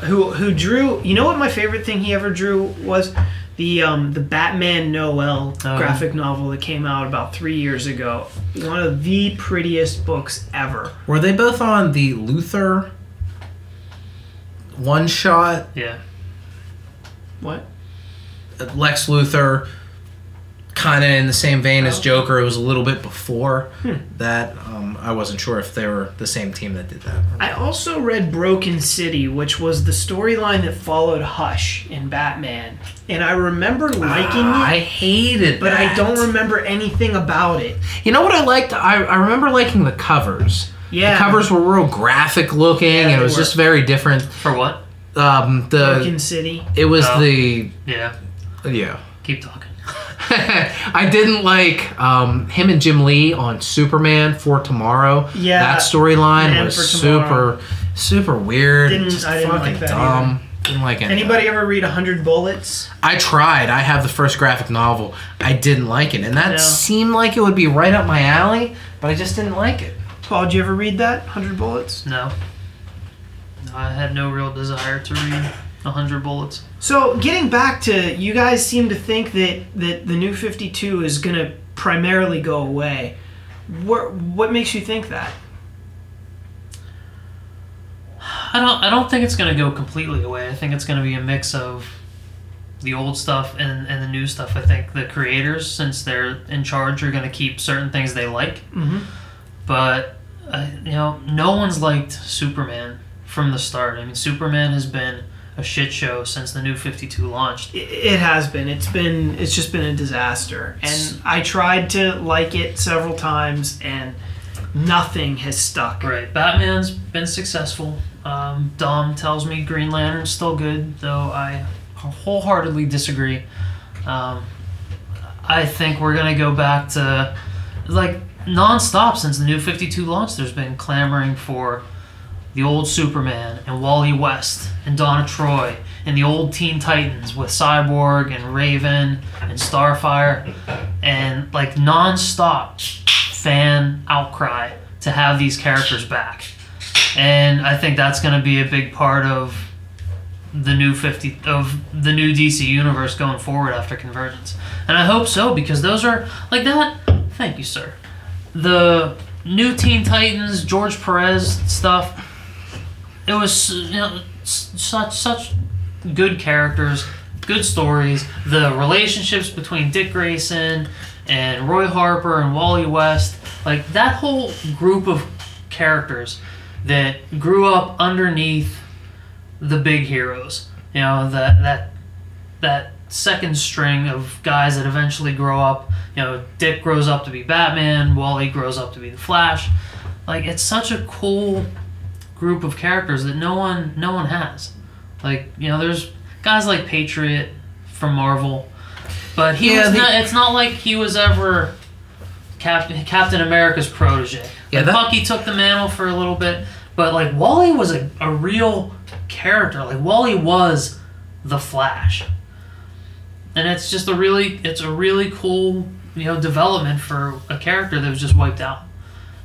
who who drew. You know what my favorite thing he ever drew was the um, the Batman Noel Oh. graphic novel that came out about three years ago. One of the prettiest books ever. Were they both on the Luthor one shot? Yeah. What? Lex Luthor, kind of in the same vein as Oh. Joker. It was a little bit before Hmm. that. Um, I wasn't sure if they were the same team that did that. I also read Broken City, which was the storyline that followed Hush in Batman, and I remember liking Ah, I hated it, hated but I don't remember anything about it. You know what I liked? I, I remember liking the covers. Yeah, The covers were real graphic looking, and it was were. just very different. For what? Um, the Broken City. it was Oh. the Yeah. yeah. Keep talking. (laughs) I didn't like um, him and Jim Lee on Superman for Tomorrow. Yeah, that storyline was super, super weird. Didn't- just I didn't fucking like that dumb. Didn't like any Anybody ever read Hundred Bullets? I tried. I have the first graphic novel. I didn't like it, and that No. seemed like it would be right up my alley, but I just didn't like it. Paul, did you ever read that Hundred Bullets? No. No, I had no real desire to read a hundred bullets. So getting back to you guys seem to think that that the new Fifty Two is gonna primarily go away. What what makes you think that? I don't. I don't think it's gonna go completely away. I think it's gonna be a mix of the old stuff and, and the new stuff. I think the creators, since they're in charge, are gonna keep certain things they like. Mm-hmm. But uh, you know, no one's liked Superman from the start. I mean, Superman has been a shit show since the new Fifty Two launched. It, has been. It's been. It's just been a disaster. And I tried to like it several times, and nothing has stuck. Right. Batman's been successful. Um, Dom tells me Green Lantern's still good, though I wholeheartedly disagree. Um, I think we're gonna go back to like nonstop since the new Fifty Two launched. There's been clamoring for the old Superman and Wally West and Donna Troy and the old Teen Titans with Cyborg and Raven and Starfire and like nonstop fan outcry to have these characters back. And I think that's going to be a big part of the new 50 of the new DC universe going forward after Convergence. And I hope so because those are like that. Thank you, sir. The new Teen Titans, George Perez stuff. It was you know such such good characters, good stories. The relationships between Dick Grayson and Roy Harper and Wally West, like that whole group of characters that grew up underneath the big heroes. You know that that that second string of guys that eventually grow up. You know, Dick grows up to be Batman. Wally grows up to be the Flash. Like it's such a cool group of characters that no one no one has. Like you know, there's guys like Patriot from Marvel, but he Yeah, was the- not. It's not like he was ever Captain Captain America's protege. Yeah, Like, that- Bucky took the mantle for a little bit, but like Wally was a, a real character. Like Wally was the Flash, and it's just a really it's a really cool you know development for a character that was just wiped out.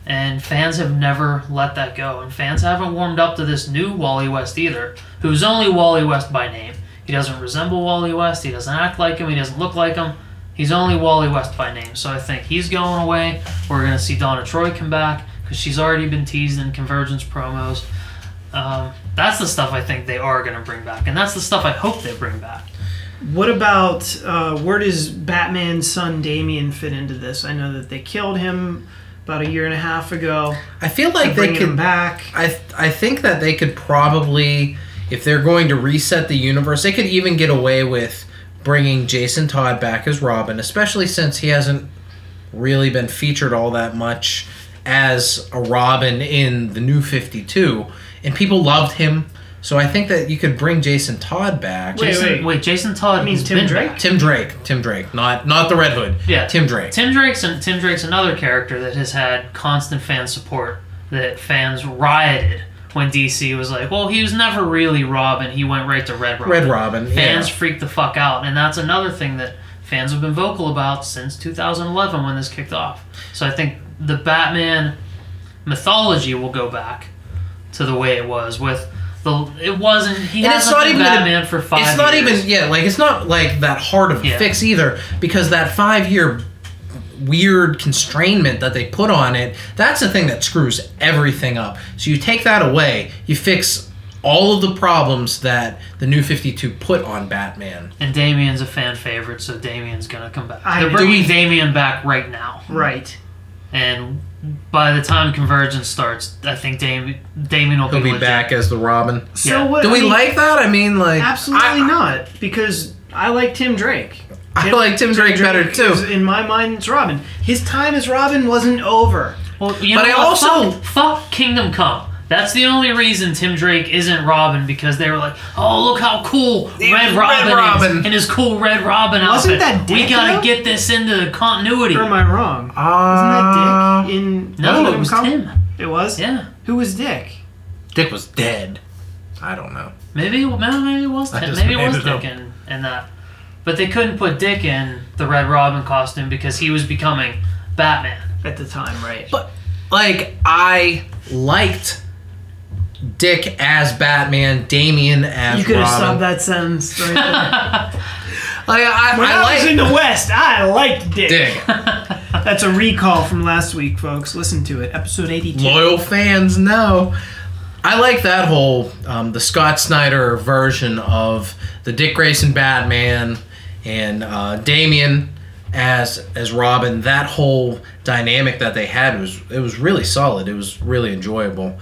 And fans have never let that go, and fans haven't warmed up to this new Wally West either, who's only Wally West by name. He doesn't resemble Wally West. He doesn't act like him. He doesn't look like him. He's only Wally West by name. So I think he's going away. We're going to see Donna Troy come back because she's already been teased in Convergence promos. Um, that's the stuff I think they are going to bring back, and that's the stuff I hope they bring back. What about uh, where does Batman's son Damian fit into this? I know that they killed him about a year and a half ago. I feel like they could back. I I think that they could probably, if they're going to reset the universe, they could even get away with bringing Jason Todd back as Robin, especially since he hasn't really been featured all that much as a Robin in the New Fifty Two, and people loved him. So I think that you could bring Jason Todd back. Wait, Jason, wait. Jason Todd means Tim been Drake? back. Tim Drake, Tim Drake, not not the Red Hood. Yeah, Tim Drake. Tim Drake's and Tim Drake's another character that has had constant fan support. That fans rioted when DC was like, "Well, he was never really Robin. He went right to Red Robin." Red Robin, Fans yeah. freaked the fuck out, and that's another thing that fans have been vocal about since 2011 when this kicked off. So I think the Batman mythology will go back to the way it was with the. It wasn't. He And hasn't it's not been even Batman for five. It's not years. even yeah, like it's not like that hard of a Yeah. fix either because that five year weird constrainment that they put on it, that's the thing that screws everything up. So you take that away, you fix all of the problems that the new 52 put on Batman. And Damien's a fan favorite, so Damien's gonna come back. I- They're do bringing we- Damien back right now, Right. and by the time Convergence starts, I think Damien Damien will He'll be legit. back as the Robin. So Yeah. what? Do I we mean, like that? I mean, like Absolutely I, not, because I like Tim Drake. I like Tim Drake better, too. In my mind, it's Robin. His time as Robin wasn't over. Well, you But know I what? also- fuck, fuck Kingdom Come. That's the only reason Tim Drake isn't Robin because they were like, "Oh, look how cool Red Red Robin, Robin. is in his cool Red Robin Wasn't outfit. that we gotta though? get this into continuity." Or am I wrong? Uh, Wasn't that Dick in? no, it was Come? Tim. It was. Yeah, Who was Dick? Dick was dead. I don't know. maybe maybe, maybe it was I Tim. just Maybe it was made it up. Dick in, in that, but they couldn't put Dick in the Red Robin costume because he was becoming Batman. At the time, right? But like I liked Dick as Batman, Damien as you could have Robin. stopped that sentence right there. (laughs) Like I, when I, I, like was in the West, I liked Dick. Dick. (laughs) That's a recall from last week, folks. Listen to it, episode eighty-two. Loyal fans know. I like that whole um, the Scott Snyder version of the Dick Grayson Batman and uh, Damien as as Robin. That whole dynamic that they had was it was really solid. It was really enjoyable.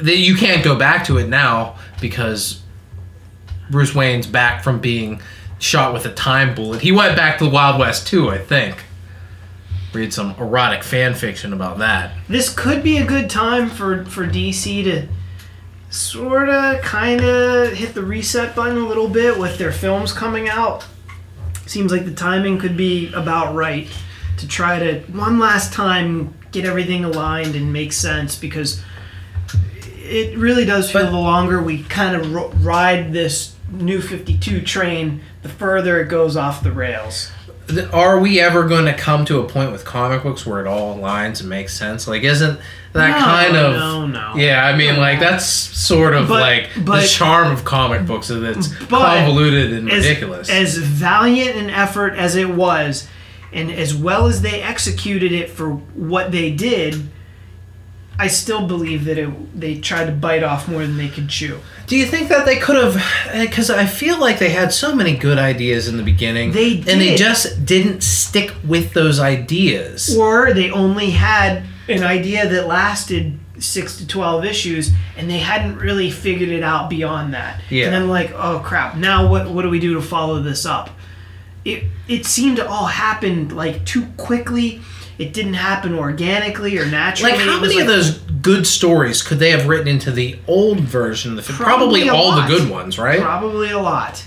You can't go back to it now because Bruce Wayne's back from being shot with a time bullet. He went back to the Wild West too, I think. Read some erotic fan fiction about that. this could be a good time for for DC to sort of kind of hit the reset button a little bit with their films coming out. Seems like the timing could be about right to try to one last time get everything aligned and make sense because it really does feel But- the longer we kind of ro- ride this new 52 train, the further it goes off the rails. are we ever going to come to a point with comic books where it all aligns and makes sense? Like, isn't that No, kind of no, no. Yeah, I mean, like that's sort of But- like the charm of comic books is it's convoluted and as, ridiculous. As valiant an effort as it was, and as well as they executed it for what they did, I still believe that it they tried to bite off more than they could chew. Do you think that they could have? Eh, because I feel like they had so many good ideas in the beginning, They did. and they just didn't stick with those ideas. Or they only had an idea that lasted six to twelve issues, and they hadn't really figured it out beyond that. Yeah. And then like, oh crap! Now what? What do we do to follow this up? It it seemed to all happen like too quickly. It didn't happen organically or naturally. Like, how many of those good stories could they have written into the old version? of the film? Probably Probably, all lot. the good ones, right? Probably a lot.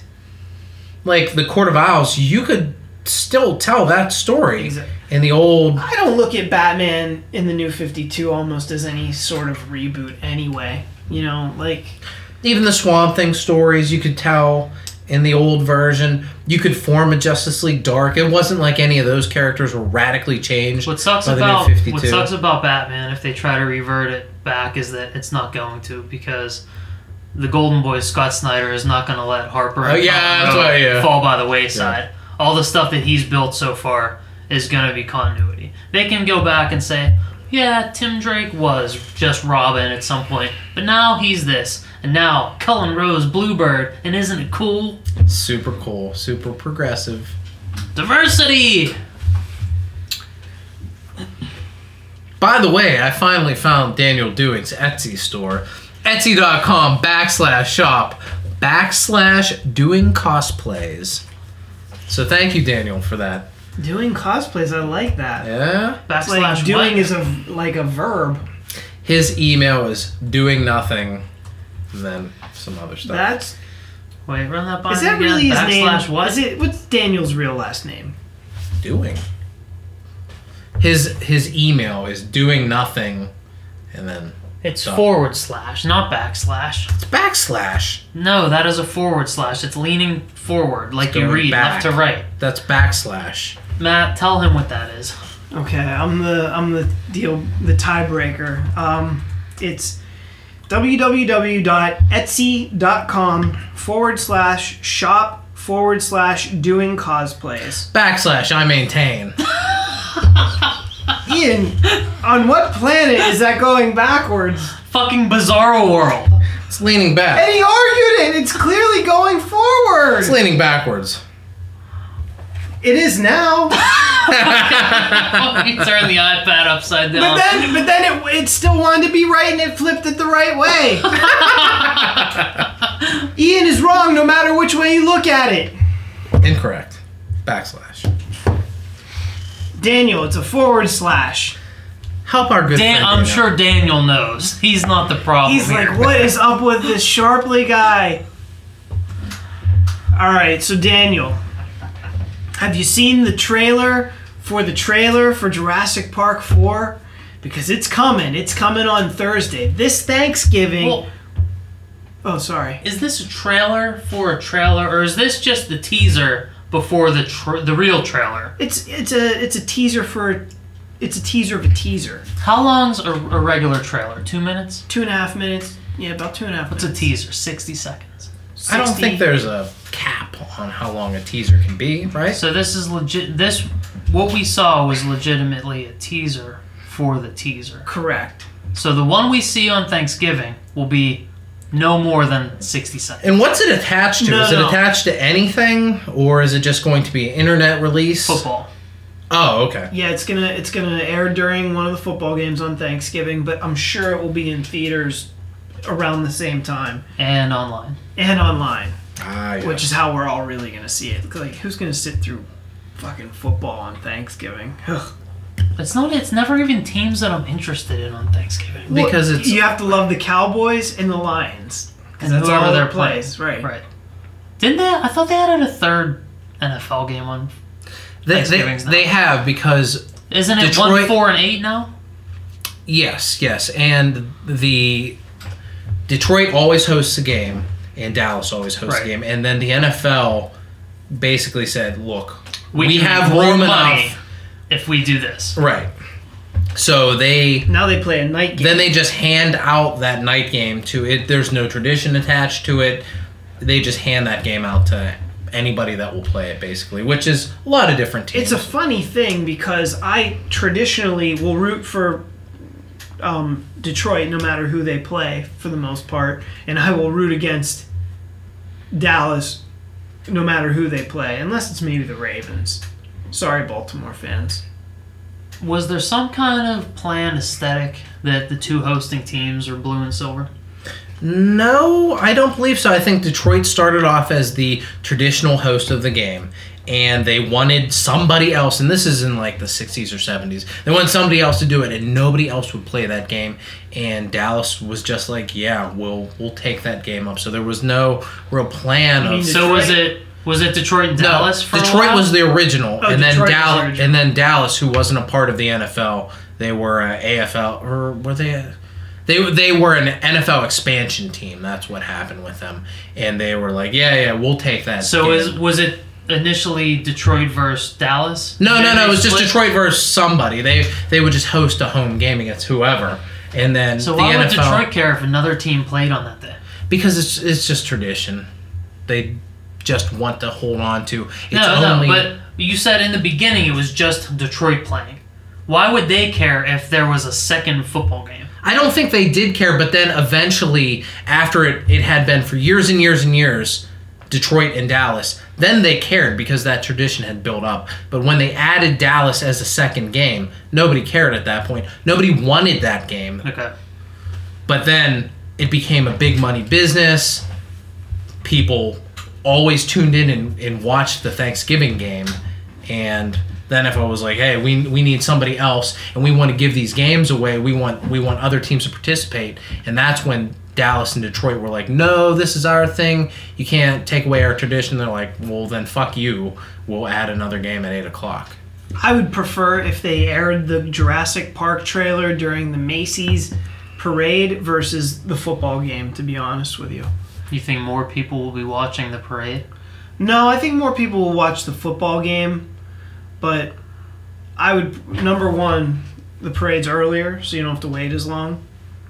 Like the Court of Owls, you could still tell that story Exact- in the old. I don't look at Batman in the New Fifty Two almost as any sort of reboot anyway. You know, like Even the Swamp Thing stories, you could tell in the old version. You could form a Justice League Dark. It wasn't like any of those characters were radically changed. What sucks by the about 52. what sucks about Batman if they try to revert it back is that it's not going to because the Golden Boy Scott Snyder is not going to let Harper Oh, yeah, Conroe that's why, yeah. fall by the wayside. All the stuff that he's built so far is going to be continuity. They can go back and say, yeah, Tim Drake was just Robin at some point, but now he's this, and now Cullen Rose Bluebird, and isn't it cool? Super cool, super progressive. Diversity. By the way, I finally found Daniel Dewing's Etsy store. Etsy.com backslash shop backslash doing cosplays. So thank you, Daniel, for that. doing cosplays. I like that. Yeah. It's Backslash like doing what? is a like a verb. His email is doing nothing, and then some other stuff. That's Wait, run that by is me that again. really his Backslash name? what? Is it what's Daniel's real last name? doing. His his email is doing nothing, and then It's Done. forward slash, not backslash. it's backslash. No, that is a forward slash. It's leaning forward, like you going read back. left to right. That's backslash. Matt, tell him what that is. Okay, I'm the I'm the deal the tiebreaker. Um, it's www.etsy.com forward slash shop forward slash doing cosplays. Backslash. I maintain. (laughs) Ian, on what planet is that going backwards? Fucking Bizarro World. It's leaning back. And he argued it. It's clearly going forward. It's leaning backwards. It is now. (laughs) you turn the iPad upside down. But down. then, but then it, it still wanted to be right and it flipped it the right way. (laughs) Ian is wrong no matter which way you look at it. Incorrect. Backslash. Daniel, it's a forward slash. Help our good Dan, friend. I'm Daniel. sure Daniel knows. He's not the problem. He's here. like, what is (laughs) up with this Sharply guy? All right, so Daniel, have you seen the trailer for the trailer for Jurassic Park 4? Because it's coming. It's coming on Thursday. This Thanksgiving. Well, oh, sorry. is this a trailer for a trailer, or is this just the teaser before the tra- the real trailer? It's it's a it's a teaser for it's a teaser of a teaser. How long's a, a regular trailer? Two minutes? Two and a half minutes. Yeah, about two and a half What's a teaser? 60 seconds. I don't think there's a cap on how long a teaser can be, right? So this is legit. This what we saw was legitimately a teaser for the teaser. Correct. So the one we see on Thanksgiving will be no more than 60 seconds. And what's it attached to? No, is it no. attached to anything, or is it just going to be an internet release? Football. Oh, okay. Yeah, it's gonna it's gonna air during one of the football games on Thanksgiving, but I'm sure it will be in theaters around the same time And online. and online, Ah, yeah. which is how we're all really gonna see it. Like, who's gonna sit through fucking football on Thanksgiving? (laughs) Ugh. It's not. It's never even teams that I'm interested in on Thanksgiving. because it's you have to love the Cowboys and the Lions because And that's whoever all their plays, right? Right. Didn't they? I thought they added a third NFL game on. they, they, Thanksgiving's now. they have because Isn't it one, Detroit- four, and eight now? yes, yes, and the Detroit always hosts a game, and Dallas always hosts Right. a game, and then the NFL basically said, "Look, we, We have make more room money enough. if we do this. Right. So they Now they play a night game. then they just hand out that night game to it. There's no tradition attached to it. They just hand that game out to anybody that will play it, basically, which is a lot of different teams. it's a funny thing because I traditionally will root for um, Detroit no matter who they play for the most part, and I will root against Dallas no matter who they play, unless it's maybe the Ravens. Sorry, Baltimore fans. Was there some kind of planned aesthetic that the two hosting teams are blue and silver? No, I don't believe so. I think Detroit started off as the traditional host of the game, and they wanted somebody else, and this is in like the 60s or 70s. They wanted somebody else to do it, and nobody else would play that game. And Dallas was just like, "Yeah, we'll we'll take that game up." So there was no real plan You mean of. So was it was it Detroit and No, Dallas for a Detroit while? was the original, Oh, and then Detroit was the Dallas, original. and then Dallas, who wasn't a part of the NFL, they were a AFL or were they? A, they they were an NFL expansion team. That's what happened with them, and they were like, yeah, yeah, we'll take that. So game." is was it initially Detroit versus Dallas? no, no, no. It was just? Detroit versus somebody. They they would just host a home game against whoever, and then So the why would NFL Detroit care if another team played on that day? because it's it's just tradition. They just want to hold on to. It's no, only, no, but you said in the beginning it was just Detroit playing. Why would they care if there was a second football game? I don't think they did care, but then eventually, after it, it had been for years and years and years, Detroit and Dallas, then they cared because that tradition had built up. But when they added Dallas as a second game, nobody cared at that point. Nobody wanted that game. Okay. But then it became a big money business. People always tuned in and, and watched the Thanksgiving game. And then if I was like, hey, we, we need somebody else and we want to give these games away, we want we want other teams to participate. And that's when Dallas and Detroit were like, no, this is our thing. You can't take away our tradition. They're like, well, then fuck you. We'll add another game at 8 o'clock. I would prefer if they aired the Jurassic Park trailer during the Macy's parade versus the football game, to be honest with you. You think more people will be watching the parade? No, I think more people will watch the football game, but I would number one, the parade's earlier, so you don't have to wait as long.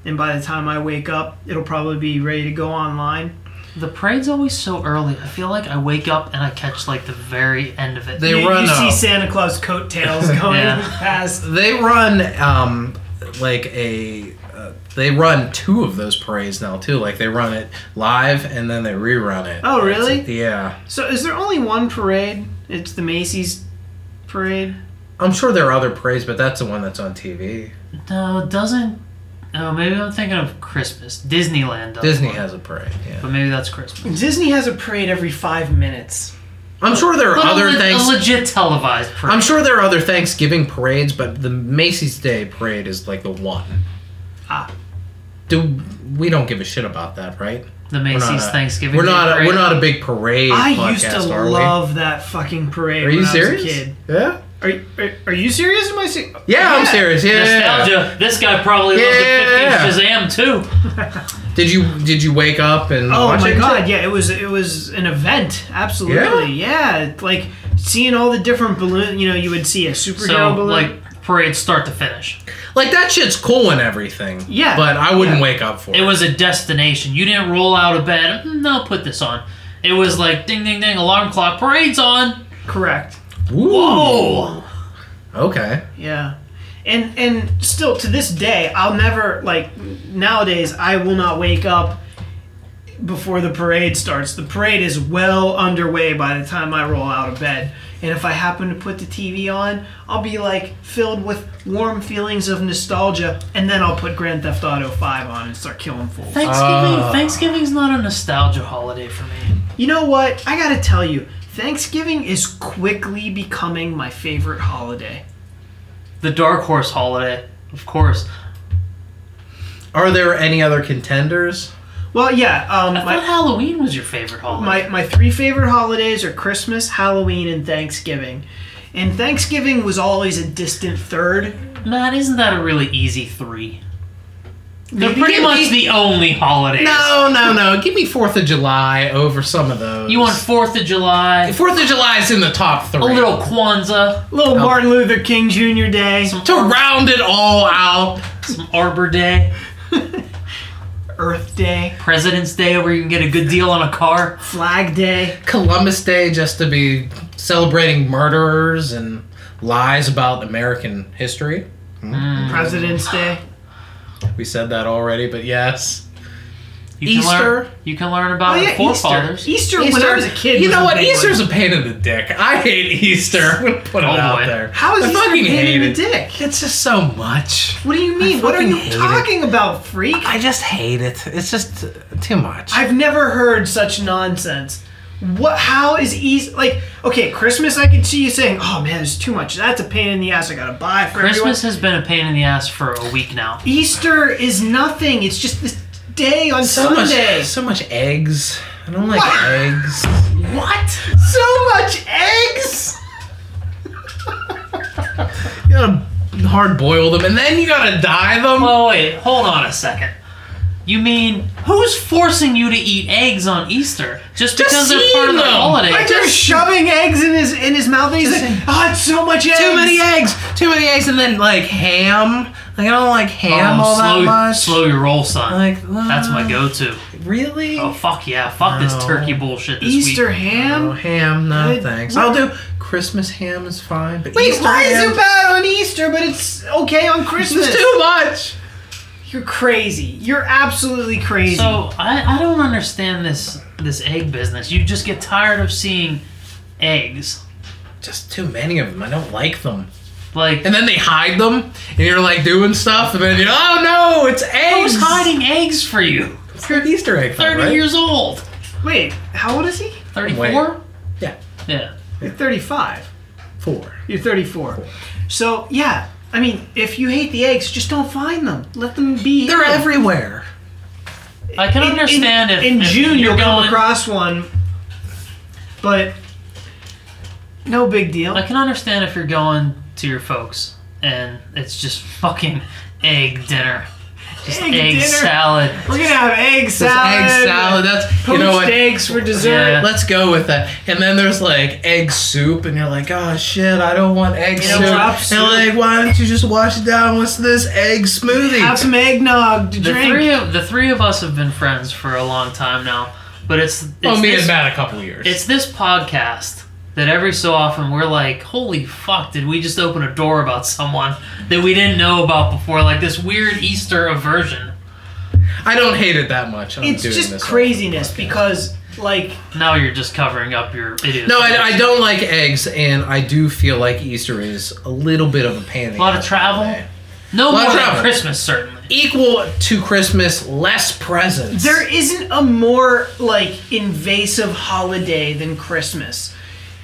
And by the time I wake up, it'll probably be ready to go online. The parade's always so early. I feel like I wake up and I catch like the very end of it. They you, run you see a- Santa Claus coattails (laughs) going Yeah. past. They run um like a uh, they run two of those parades now too. Like they run it live and then they rerun it. Oh, really? It's- yeah. So is there only one parade? It's the Macy's parade. I'm sure there are other parades, but that's the one that's on TV. no, it doesn't. Oh, maybe I'm thinking of Christmas. Disneyland does. Disney one. has a parade. Yeah. But maybe that's Christmas. Disney has a parade every five minutes. I'm sure there are But a other le- things. a legit televised parade. I'm sure there are other Thanksgiving parades, but the Macy's Day parade is like the one. Ah. Do we don't give a shit about that, right? the We're Macy's not a- Thanksgiving. We're Day not. A, parade. we're not a big parade. I podcast, used to are we? love that fucking parade Are when you I was serious? a kid. Yeah. Are, you- are, are you serious? Am I serious? Yeah, I'm serious. Yeah. yeah, yeah. Nostalgia. This guy probably Yeah. loved the 50s Shazam too. (laughs) Did you did you wake up and Oh watch my it? god, yeah, it was it was an event. Absolutely. Yeah. Like seeing all the different balloon, you know, you would see a superhero So balloon. like parade start to finish. Like that shit's cool and everything. Yeah, But I wouldn't yeah. wake up for it. It was a destination. You didn't roll out of bed. "Mm, No, put this on. It was like ding ding ding alarm clock. Parade's on. correct. Ooh. Whoa. Okay. Yeah. And and still to this day, I'll never like nowadays I will not wake up before the parade starts. The parade is well underway by the time I roll out of bed. And if I happen to put the TV on, I'll be like filled with warm feelings of nostalgia, and then I'll put Grand Theft Auto 5 on and start killing fools. Thanksgiving. Ah. Thanksgiving's not a nostalgia holiday for me. You know what? I gotta tell you, Thanksgiving is quickly becoming my favorite holiday. The dark horse holiday, of course. Are there any other contenders? Well, yeah, um, I thought my, Halloween was your favorite holiday. my, my three favorite holidays are Christmas, Halloween, and Thanksgiving. And Thanksgiving was always a distant third. Matt, isn't that a really easy three? They're pretty give much me- the only holidays. No, no, no. Give me Fourth of July over some of those. You want Fourth of July, Fourth of July is in the top three. a little Kwanzaa, a Little oh. Martin Luther King Jr. Day, some, to round it all out. some Arbor Day, (laughs) Earth Day, President's Day, where you can get a good deal on a car. Flag Day. Columbus Day just to be celebrating murderers and lies about American history. Hmm. President's Day. We said that already, but yes. You can Easter. Learn, you can learn about Oh our yeah, forefathers. Easter. Easter. When I was a kid, you know what? big Easter's one. a pain in the dick. I hate Easter. I'm gonna (laughs) put it Oh, out boy. there. How is I Easter fucking a pain hate in the it. dick? It's just so much. What do you mean? What are you hate it. talking about, freak? I just hate it. It's just uh, too much. I've never heard such nonsense. What? How is Easter? Like, okay, Christmas. I can see you saying, "Oh man, there's too much. That's a pain in the ass. I gotta buy for Christmas everyone." has been a pain in the ass for a week now. Easter is nothing. It's just this day on so Sunday. much, so much eggs. I don't like What? eggs. What? So much eggs? (laughs) You gotta hard boil them, and then you gotta dye them. Oh wait, hold on a second. You mean who's forcing you to eat eggs on Easter just because they're part of the holiday? Like they're shoving eggs in his in his mouth. And he's like, saying. "Oh, it's so much eggs." Too many eggs. Too many eggs, and then like ham. Like I don't like ham Oh, all slow, that much. slow your roll, son. Like That's my uh, go-to. Really? Oh fuck yeah! Fuck this turkey bullshit this Easter week. Ham. ham, no Wait, thanks. what? I'll do Christmas ham is fine, but Wait, Easter why ham, is it bad on Easter, but it's okay on Christmas? It's too much. You're crazy. You're absolutely crazy. So I, I don't understand this this egg business. You just get tired of seeing eggs. Just too many of them. I don't like them. Like And then they hide them, and you're like doing stuff, and then you oh no, it's eggs. who's hiding eggs for you? It's your Easter egg. hunt, Thirty right? years old. Wait, how old is he? Thirty-four. Yeah, Yeah. You're 35. four. You're 34. So yeah, I mean, if you hate the eggs, just don't find them. Let them be. They're hidden. everywhere. I can In- understand in, if in if June you're you'll come going. across one, but no big deal. I can understand if you're going to your folks and it's just fucking egg dinner, just Egg egg, salad. We're gonna have egg Just salad. egg salad. That's you know what. eggs for dessert. Yeah. Let's go with that. And then there's like egg soup, and you're like, oh shit, I don't want egg You soup. drop And soup. like, why don't you just wash it down with this egg smoothie? Have some eggnog to The drink. three of the three of us have been friends for a long time now, but it's it's oh, me this, and Matt a couple years. it's this podcast that every so often we're like, holy fuck, did we just open a door about someone that we didn't know about before? Like this weird Easter aversion. I don't hate it that much. I'm it's doing just this craziness because like Now you're just covering up your idiots. No, I, I don't like eggs, and I do feel like Easter is a little bit of a pain. in the A lot of travel? holiday. No Lot more of than. Christmas, certainly. Equal to Christmas, less presents. there isn't a more like invasive holiday than Christmas.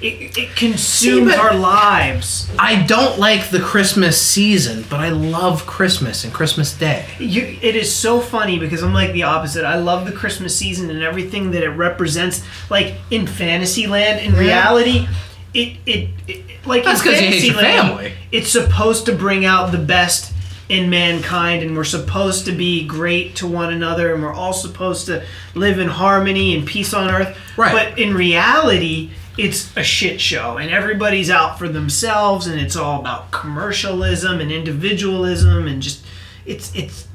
It, it consumes but- our lives. I don't like the Christmas season, but I love Christmas and Christmas Day. You, it is so funny because I'm like the opposite. I love the Christmas season and everything that it represents. Like in Fantasyland, in reality, it it, it like That's in 'cause you hate your Fantasyland, family. It's supposed to bring out the best in mankind, and we're supposed to be great to one another, and we're all supposed to live in harmony and peace on earth. Right. But in reality. It's a shit show, and everybody's out for themselves, and it's all about commercialism and individualism, and just it's it's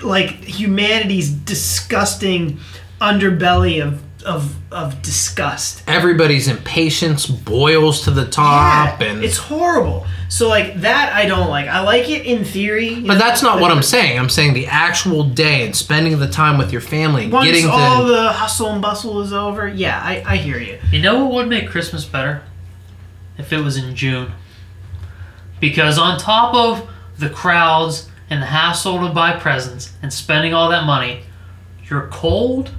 like humanity's disgusting underbelly of of of disgust. Everybody's impatience boils to the top, Yeah, and it's horrible. So like that I don't like. I like it in theory. but know, that's not what I'm saying. I'm saying the actual day and spending the time with your family Once getting to. all the hustle and bustle is over, yeah, I, I hear you. You know what would make Christmas better? If it was in June. Because on top of the crowds and the hassle to buy presents and spending all that money, you're cold,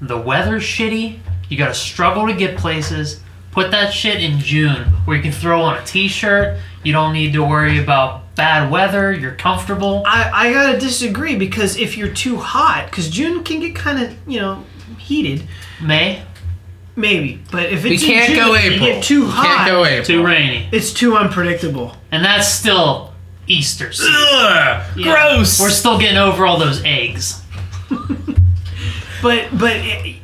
the weather's shitty, you gotta struggle to get places. Put that shit in June where you can throw on a t shirt, you don't need to worry about bad weather, you're comfortable. I, I gotta disagree because if you're too hot, because June can get kind of you know heated, May, maybe. But if we it's in can't June, go you April. get too We hot, Can't go April. too rainy. it's too unpredictable. And that's still Easter season. Ugh, Yeah. gross. We're still getting over all those eggs. (laughs) But but it,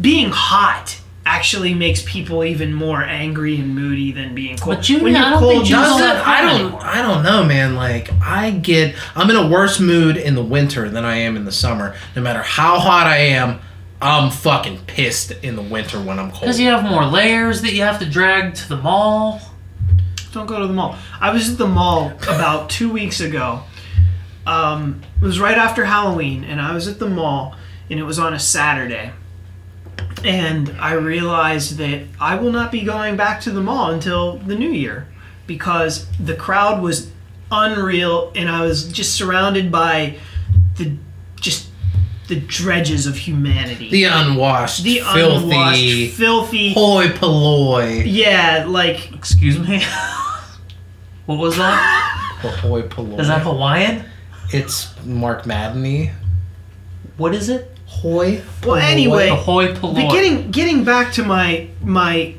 being hot actually makes people even more angry and moody than being cold. But Junior, when you're I don't cold, think you Junior's Doesn't I don't. I don't know, man. Like I get I'm in a worse mood in the winter than I am in the summer. No matter how hot I am, I'm fucking pissed in the winter when I'm cold. Because you have more layers that you have to drag to the mall. Don't go to the mall. I was at the mall about two weeks ago. Um, it was right after Halloween, and I was at the mall, and it was on a Saturday. And I realized that I will not be going back to the mall until the new year because the crowd was unreal, and I was just surrounded by the just the dredges of humanity. the unwashed, The filthy, unwashed, filthy. hoi polloi. Yeah, like Excuse me? (laughs) what was that? Hoi polloi. Is that Hawaiian? It's Mark Madney. What is it? Hoi. Well, polloi. anyway, The hoi polloi. But getting getting back to my my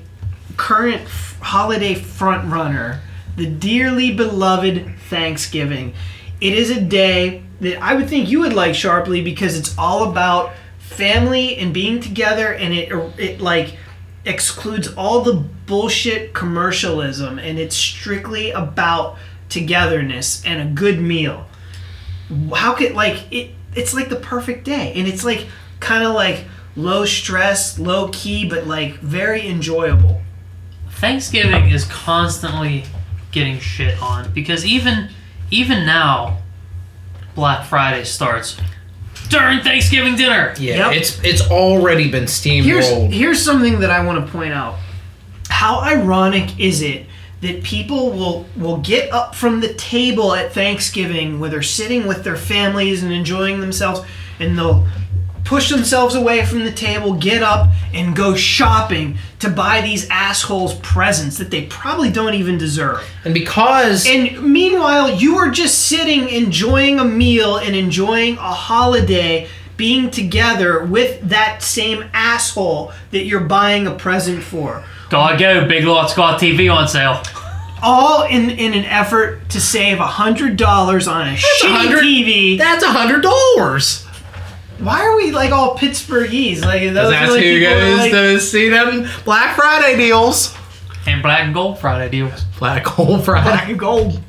current f- holiday front runner, the dearly beloved Thanksgiving. It is a day that I would think you would like Sharpley because it's all about family and being together, and it it like excludes all the bullshit commercialism, and it's strictly about togetherness and a good meal how could like it it's like the perfect day and it's like kind of like low stress low key but like very enjoyable Thanksgiving is constantly getting shit on because even even now, Black Friday starts during Thanksgiving dinner. Yeah, Yep. it's it's already been here's steamrolled. here's something that i want to point out how ironic is it that people will will get up from the table at thanksgiving where they're sitting with their families and enjoying themselves and they'll push themselves away from the table get up and go shopping to buy these assholes presents that they probably don't even deserve and because And meanwhile, you are just sitting enjoying a meal and enjoying a holiday being together with that same asshole that you're buying a present for. Gotta go, Big Lots got TV on sale. All in, in an effort to save $100 on a a shitty hundred- TV. that's a hundred dollars. Why are we like all Pittsburghese? Like those are, That's like, who people are, goes like, to see them Black Friday deals. And Black and Gold Friday deals. Black Gold Friday. black and gold.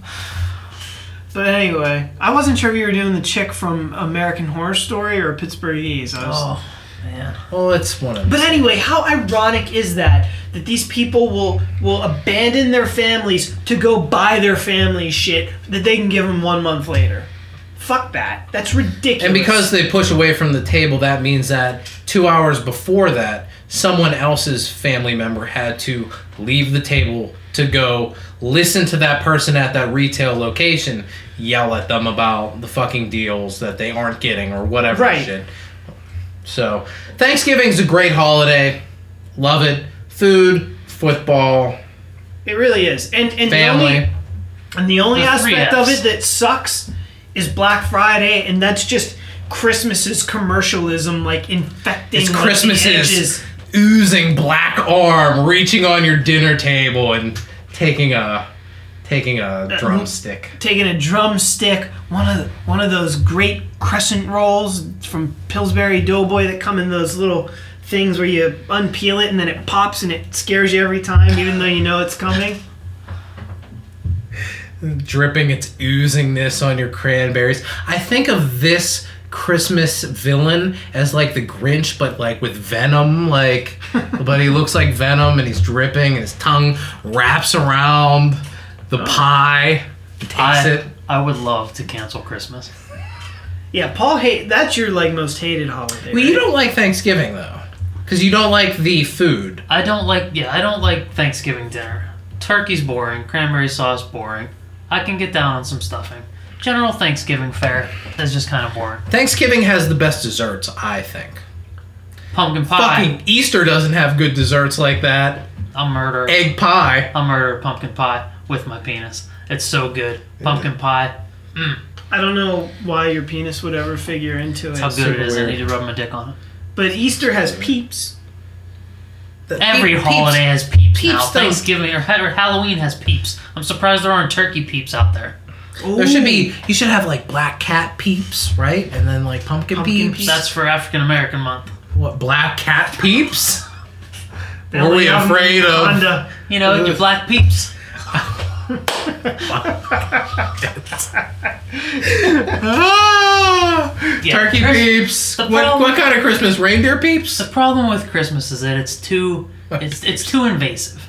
But anyway, I wasn't sure if you were doing the chick from American Horror Story or Pittsburghese. I was, Oh, man. Well, it's one of But anyway, how ironic is that that these people will will abandon their families to go buy their family shit that they can give them one month later? Fuck that. That's ridiculous. And because they push away from the table, that means that two hours before that, someone else's family member had to leave the table to go listen to that person at that retail location yell at them about the fucking deals that they aren't getting or whatever Right. shit. So, Thanksgiving's a great holiday. Love it. Food, football, it really is. And and the family. only and the only The aspect of it that sucks is Black Friday, and that's just Christmas's commercialism, like infecting It's like, the Christmas's edges. oozing black arm reaching on your dinner table and taking a taking a uh, drumstick. taking a drumstick, one of one of those great crescent rolls from Pillsbury Doughboy that come in those little things where you unpeel it and then it pops and it scares you every time, even though you know it's coming. (laughs) dripping its oozingness on your cranberries. I think of this Christmas villain as like the Grinch, but like with venom. Like, (laughs) but he looks like venom and he's dripping and his tongue wraps around the uh, pie. He takes I, it. I would love to cancel Christmas. Yeah, Paul hate that's your like most hated holiday. Well, you don't like Thanksgiving though, because you don't like the food. I don't like, yeah, I don't like Thanksgiving dinner. Turkey's boring, cranberry sauce boring. I can get down on some stuffing. General Thanksgiving fare is just kind of boring. Thanksgiving has the best desserts, I think. Pumpkin pie. Fucking Easter doesn't have good desserts like that. I'll murder. Egg pie. I'll murder pumpkin pie with my penis. It's so good. Pumpkin pie. Mm. I don't know why your penis would ever figure into it. How good it is. weird. I need to rub my dick on it. But Easter has peeps. Every Peeps- holiday has peeps, peeps now. don't- Thanksgiving or, or Halloween has peeps. I'm surprised there aren't turkey peeps out there. There should be. You should have like black cat peeps, right? And then like pumpkin, Pumpkin peeps. peeps. That's for African American month. what black cat peeps? They Were we afraid of? Honda. You know, your black peeps. Ah, Yeah, turkey Chris- peeps. the What, problem- what kind of Christmas? Reindeer peeps? The problem with Christmas is that it's too it's it's too invasive.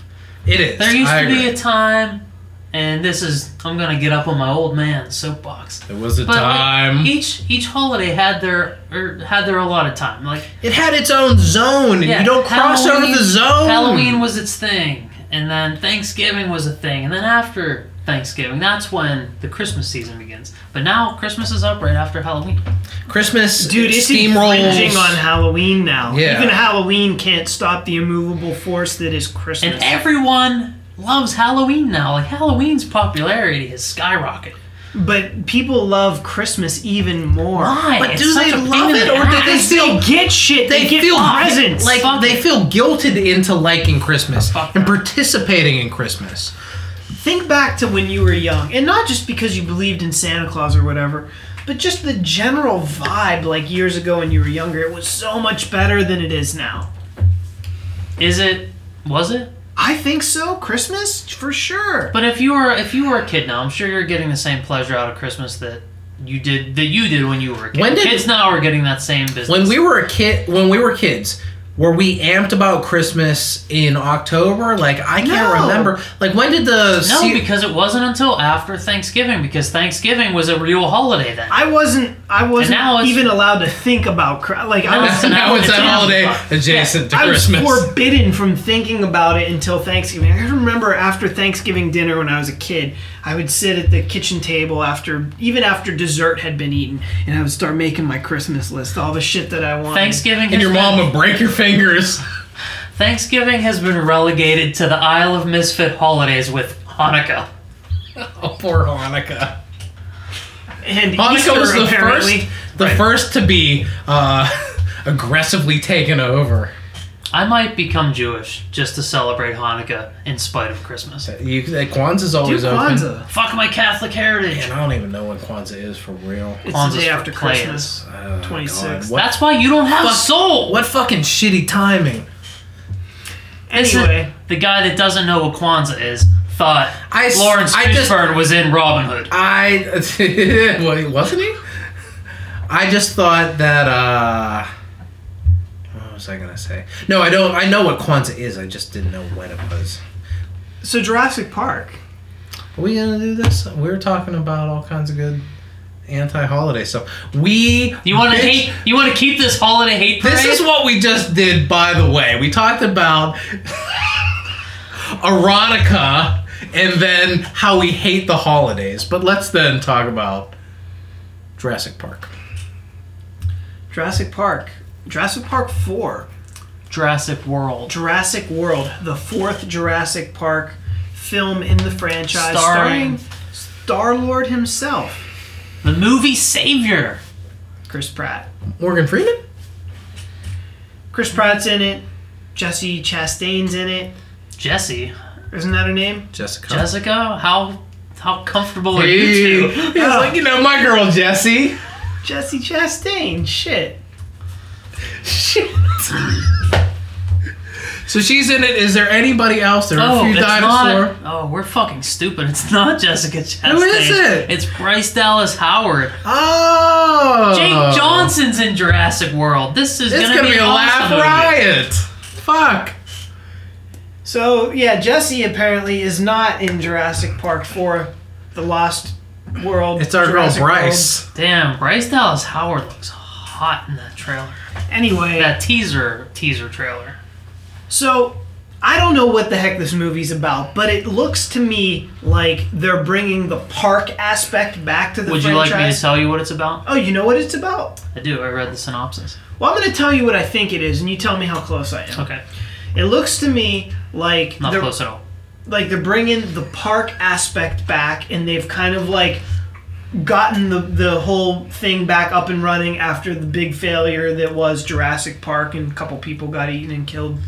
It is. There used I to be agree. a time, and this is I'm gonna get up on my old man soapbox. There was a But like, time. each each holiday had their or had their allotted time. Like it had its own zone, and yeah, you don't cross over Halloween- the zone. Halloween was its thing, and then Thanksgiving was a thing, and then after Thanksgiving, that's when the Christmas season begins. But now Christmas is up right after Halloween. Christmas, Dude, it's steamrolls. infringing on Halloween now. Yeah. Even Halloween can't stop the immovable force that is Christmas. And everyone loves Halloween now. Like Halloween's popularity has skyrocketed. But people love Christmas even more. Why? But It's do such they a pain love in it, or do they ass. feel- They get shit. They, They get feel presents. like Fuck they it. feel guilted into liking Christmas Fuck and participating in Christmas. Think back to when you were young, and not just because you believed in Santa Claus or whatever, but just the general vibe. Like years ago when you were younger, it was so much better than it is now. Is it? Was it? I think so. Christmas for sure. But if you were if you were a kid now, I'm sure you're getting the same pleasure out of Christmas that you did that you did when you were a kid. When did- Kids now are getting that same business. When we were a kid, when we were kids, were we amped about Christmas in October? Like I can't No. remember. Like when did the no, se- because it wasn't until after Thanksgiving because Thanksgiving was a real holiday then. I wasn't. I wasn't now even allowed to think about Chri- like I was. it's- now it's it's a in- holiday Yeah. adjacent to I was forbidden from thinking about it until Thanksgiving. I remember after Thanksgiving dinner when I was a kid, I would sit at the kitchen table after, even after dessert had been eaten, and I would start making my Christmas list, all the shit that I wanted. Thanksgiving and your been- mom would break your fingers. Thanksgiving has been relegated to the Isle of Misfit holidays with Hanukkah. Oh, poor Hanukkah. And Hanukkah Easter, was the apparently. first, the first to be uh, (laughs) aggressively taken over. I might become Jewish just to celebrate Hanukkah in spite of Christmas. You, Kwanzaa's Do always open. Kwanzaa. Fuck my Catholic heritage. And I don't even know when Kwanzaa is for real. It's Kwanzaa's the day after. Christmas. Oh, 26th. God. What, That's why you don't have Fuck. soul. what fucking shitty timing. Listen, Anyway, the guy that doesn't know what Kwanzaa is thought I s- Laurence I just- Fishburne was in Robin Hood. I (laughs) (laughs) well, wasn't he? I just thought that. uh What was I gonna say? No, I don't. I know what Kwanzaa is. I just didn't know when it was. so Jurassic Park. Are we gonna do this? We were talking about all kinds of good anti-holiday stuff. We. You want to hate? You want to keep this holiday hate parade? This is what we just did, by the way. We talked about erotica and then how we hate the holidays. But let's then talk about Jurassic Park. Jurassic Park. Jurassic Park 4. Jurassic World. Jurassic World, the fourth Jurassic Park film in the franchise, Starring- starring Star Lord himself, The movie savior. Chris Pratt. Morgan Freeman? Chris Pratt's in it. Jesse Chastain's in it. Jesse. Isn't that her name? Jessica. Jessica. How how comfortable are you He two? was like, you know, my girl Jessie. Jesse Chastain. Shit. Shit. so she's in it. Is there anybody else? There are Oh, a few it's dinosaur. Oh, we're fucking stupid. It's not Jessica Chastain. is it? It's Bryce Dallas Howard. Oh. Jake Johnson's in Jurassic World. This is gonna, gonna, be, be a an laugh awesome movie. riot. Fuck. So yeah, Jesse apparently is not in Jurassic Park 4, The Lost World. It's our Jurassic girl Bryce. Damn, Bryce Dallas Howard looks hot in that trailer. Anyway, That teaser teaser trailer. So, I don't know what the heck this movie's about, but it looks to me like they're bringing the park aspect back to the Would you franchise. like me to tell you what it's about? oh, you know what it's about? I do. I read the synopsis. Well, I'm going to tell you what I think it is, and you tell me how close I am. Okay, It looks to me like not close at all. like they're bringing the park aspect back, and they've kind of like gotten the the whole thing back up and running after the big failure that was Jurassic Park, and a couple people got eaten and killed.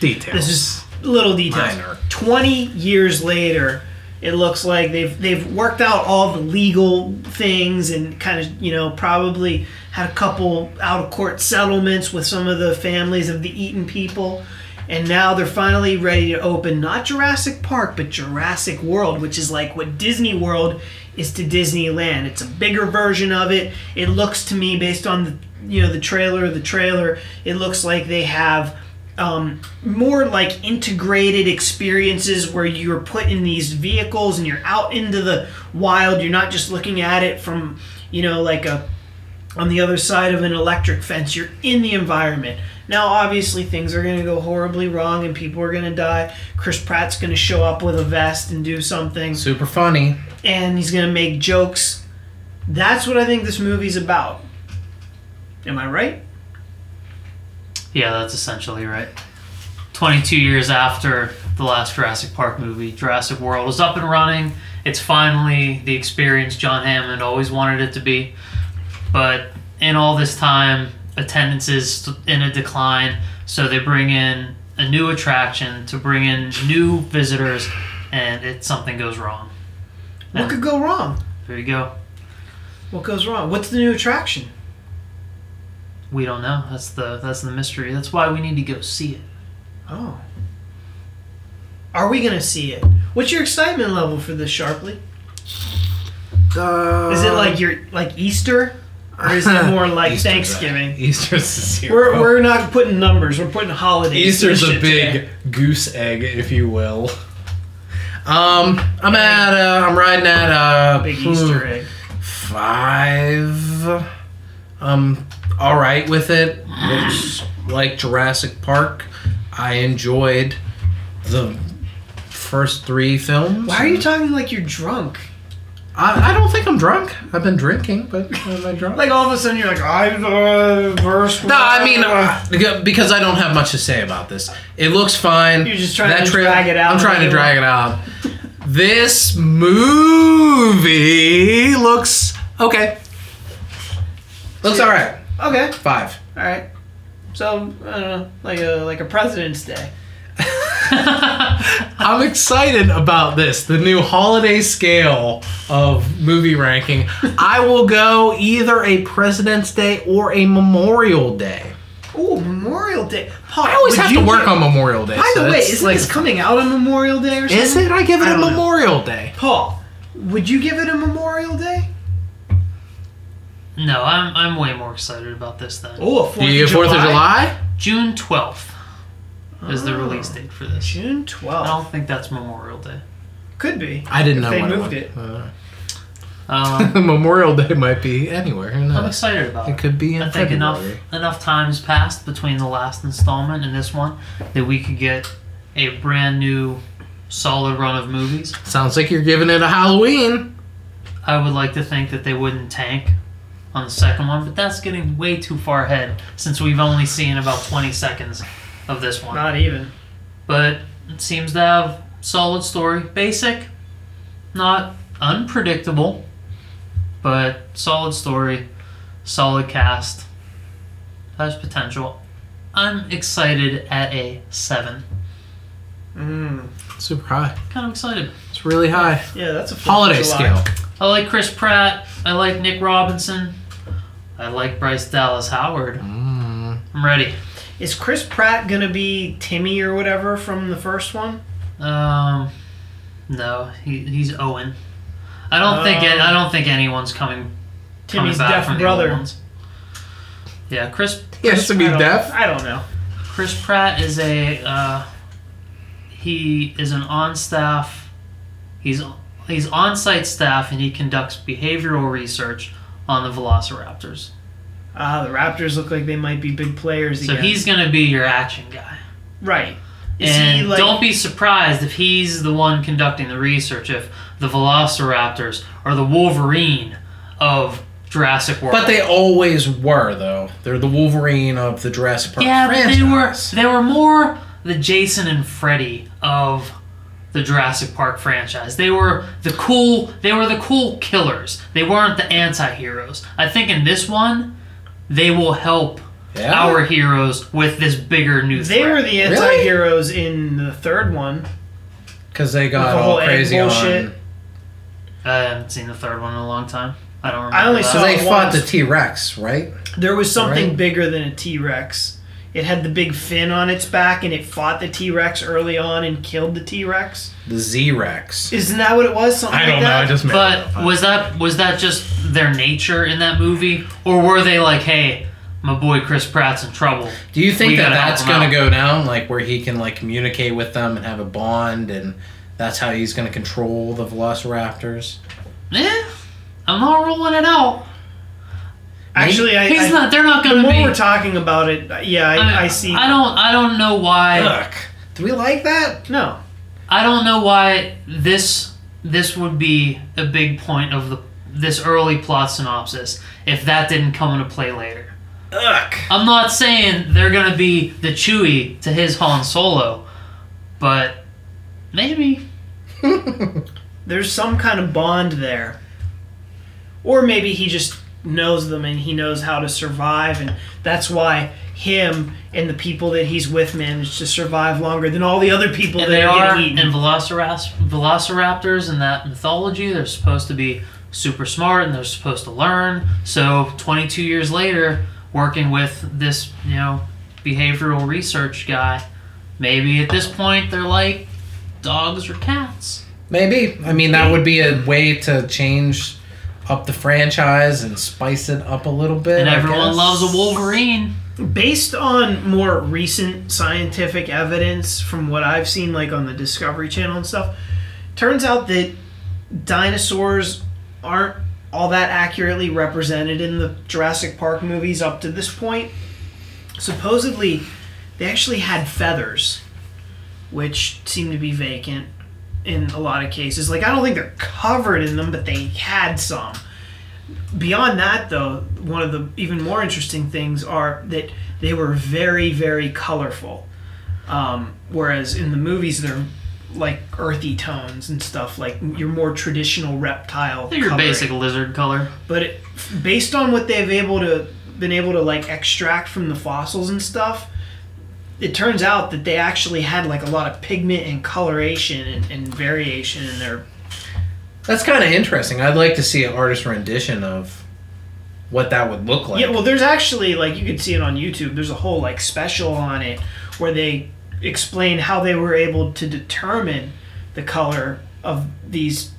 Details. This is little details. Minor. 20 years later, It looks like they've they've worked out all the legal things and kind of you know probably had a couple out of court settlements with some of the families of the eaten people, and now they're finally ready to open not Jurassic Park but Jurassic World, which is like what Disney World is to Disneyland. It's a bigger version of it. It looks to me based on the you know the trailer, the trailer, it looks like they have um, more like integrated experiences where you're put in these vehicles and you're out into the wild. You're not just looking at it from, you know, like a on the other side of an electric fence. You're in the environment. Now, obviously, things are going to go horribly wrong and people are going to die. Chris Pratt's going to show up with a vest and do something, Super funny. and he's going to make jokes. That's what I think this movie's about. Am I right? Yeah, that's essentially right. 22 years after the last Jurassic Park movie, Jurassic World is up and running. It's finally the experience John Hammond always wanted it to be. But in all this time, attendance is in a decline, so they bring in a new attraction to bring in new visitors, and it something goes wrong. What could go wrong? There you go. What goes wrong? What's the new attraction? We don't know. That's the that's the mystery. That's why we need to go see it. Oh. Are we gonna see it? What's your excitement level for this, Sharpley? Uh, Is it like your like Easter, or is it more like Easter's Thanksgiving? a- Easter's a zero. We're, we're not putting numbers. We're putting holidays. Easter's a big today. goose egg, if you will. Um, I'm at uh, I'm riding at uh, big hmm, Easter egg. five. Um, all right with it. Looks like Jurassic Park. I enjoyed the first three films. Why are you talking like you're drunk? I, I don't think I'm drunk. I've been drinking, but am I drunk? Like all of a sudden you're like I'm uh, verse. No, I mean uh, because I don't have much to say about this. It looks fine. You're just trying to drag it out I'm trying to drag it out. This movie looks okay. Looks all right. okay, Five. all right. So I don't know, like a like a President's Day. (laughs) I'm excited about this, the new holiday scale of movie ranking. I will go either a President's Day or a Memorial Day. Oh, Memorial Day. Paul, I always have you to work give- on Memorial Day. By so the way, it's isn't like, this coming out on Memorial Day or something? is it? I give it I a don't know. Memorial Day. Paul, would you give it a Memorial Day? No, I'm I'm way more excited about this than Oh, a Fourth Do you of get Fourth of July? June 12th is the Oh. release date for this. June I 12th. don't think that's Memorial Day. Could be. I didn't If know they what moved it. it. was. Um, (laughs) Memorial Day might be anywhere. Who I'm knows? excited about It it. could be in I think enough February. enough time has passed between the last installment and this one that we could get a brand new solid run of movies. Sounds like you're giving it a Halloween. I would like to think that they wouldn't tank on the second one, but that's getting way too far ahead since we've only seen about 20 seconds of this one. Not even. But it seems to have solid story, basic, not unpredictable, but solid story, solid cast, has potential. I'm excited at a seven. Mm. Super high. Kind of excited. It's really high. Yeah, that's a Holiday July. scale. I like Chris Pratt. I like Nick Robinson. I like Bryce Dallas Howard. Mm. I'm ready. Is Chris Pratt gonna be Timmy or whatever from the first one? Um, no, he, he's Owen. I don't think it, Oh. I don't think anyone's coming Timmy's coming back deaf from brother. The old ones. Yeah, Chris He has to be I deaf. I don't know. Chris Pratt is a uh, he is an on staff. He's he's on site staff and he conducts behavioral research on the Velociraptors. Ah, the Raptors look like they might be big players So again. he's gonna be your action guy. right. Is and he like? don't be surprised if he's the one conducting the research. If the Velociraptors are the Wolverine of Jurassic World. But they always were, though. They're the Wolverine of the Jurassic Park yeah, but franchise. they were they were more the Jason and Freddy of the Jurassic Park franchise. They were the cool. They were the cool killers. They weren't the anti-heroes. I think in this one, they will help Yeah? our heroes with this bigger new thing. they threat. were the anti-heroes in the third one. because they got the all whole crazy bullshit. on. I haven't seen the third one in a long time. I don't remember. I only that. So saw they fought once. the T Rex, right? There was something Right. bigger than a T Rex. It had the big fin on its back, and it fought the T Rex early on and killed the T Rex. The Z Rex. Isn't that what it was? Something I like don't know. that? I just made it But up. was that was that just their nature in that movie, or were they like, "Hey, my boy Chris Pratt's in trouble"? Do you think we that gotta help that's him going out. to go down, like where he can like communicate with them and have a bond, and that's how he's going to control the Velociraptors? Eh, I'm not ruling it out. Actually, I, He's I, not. They're not going to be. we're talking about it, uh, yeah, I, I, I, see. I don't. I don't know why. Ugh. Do we like that? no, I don't know why this this would be a big point of the this early plot synopsis if that didn't come into play later. Ugh. I'm not saying they're gonna be the Chewie to his Han Solo, but maybe. (laughs) there's some kind of bond there, or maybe he just knows them and he knows how to survive, and that's why him and the people that he's with managed to survive longer than all the other people And that they are are getting in eaten. Velocirapt- Velociraptors in that mythology. They're supposed to be super smart and they're supposed to learn. So 22 years later, working with this, you know, behavioral research guy, maybe at this point they're like dogs or cats. Maybe. I mean, that would be a way to change up the franchise and spice it up a little bit. And I everyone guess. loves a Wolverine. Based on more recent scientific evidence from what I've seen, like on the Discovery Channel and stuff, turns out that dinosaurs aren't all that accurately represented in the Jurassic Park movies up to this point. Supposedly, they actually had feathers, which seem to be vacant in a lot of cases. Like, I don't think they're covered in them, but they had some. Beyond that, though, one of the even more interesting things are that they were very, very colorful. Um, whereas in the movies, they're like earthy tones and stuff, like your more traditional reptile. They're your basic lizard color. but it, based on what they've able to been able to like extract from the fossils and stuff it turns out that they actually had like a lot of pigment and coloration and, and variation in their That's kind of interesting. I'd like to see an artist rendition of what that would look like. yeah well there's actually like you can see it on youtube there's a whole like special on it where they explain how they were able to determine the color of these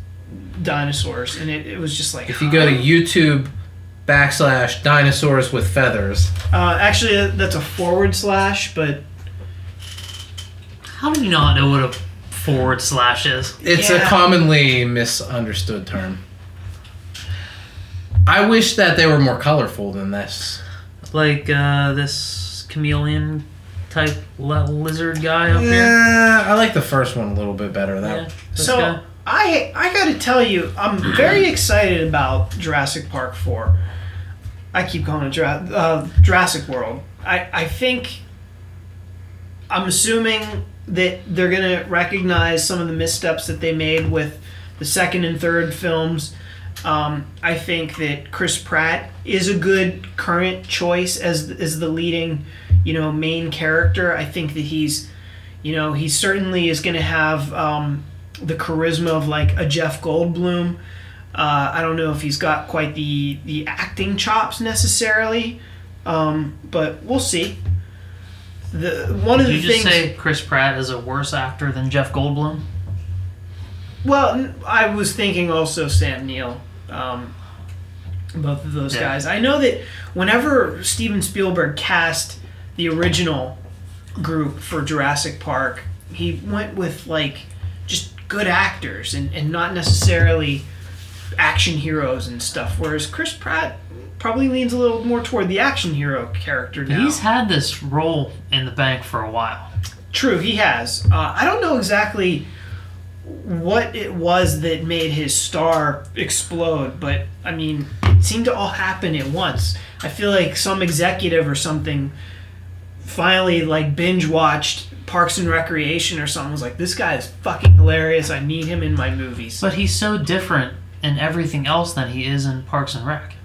dinosaurs and it, it was just like if you go to YouTube backslash dinosaurs with feathers, uh, actually that's a forward slash but How do you not know what a forward slash is? it's a commonly misunderstood term. I wish that they were more colorful than this. Like uh, this chameleon type li- lizard guy up here. Yeah, I like the first one a little bit better. That Yeah, this So guy. I I gotta tell you, I'm very excited about Jurassic Park Four. I keep calling it Jura- uh, Jurassic World. I I think I'm assuming that they're gonna recognize some of the missteps that they made with the second and third films. Um, I think that Chris Pratt is a good current choice as as the leading, you know, main character. I think that he's, you know, he certainly is going to have um, the charisma of like a Jeff Goldblum. Uh, I don't know if he's got quite the the acting chops necessarily, um, but we'll see. The one of Did the you just things. say Chris Pratt is a worse actor than Jeff Goldblum? Well, I was thinking also Sam Neill. Um, both of those Yeah. guys. I know that whenever Steven Spielberg cast the original group for Jurassic Park, he went with like good actors and, and not necessarily action heroes and stuff. Whereas Chris Pratt probably leans a little more toward the action hero character now. He's had this role in the bank for a while. True, he has. Uh, I don't know exactly what it was that made his star explode, but I mean, it seemed to all happen at once. I feel like some executive or something finally like binge watched Parks and Recreation or something was like, this guy is fucking hilarious. I need him in my movies. But he's so different in everything else than he is in Parks and Rec.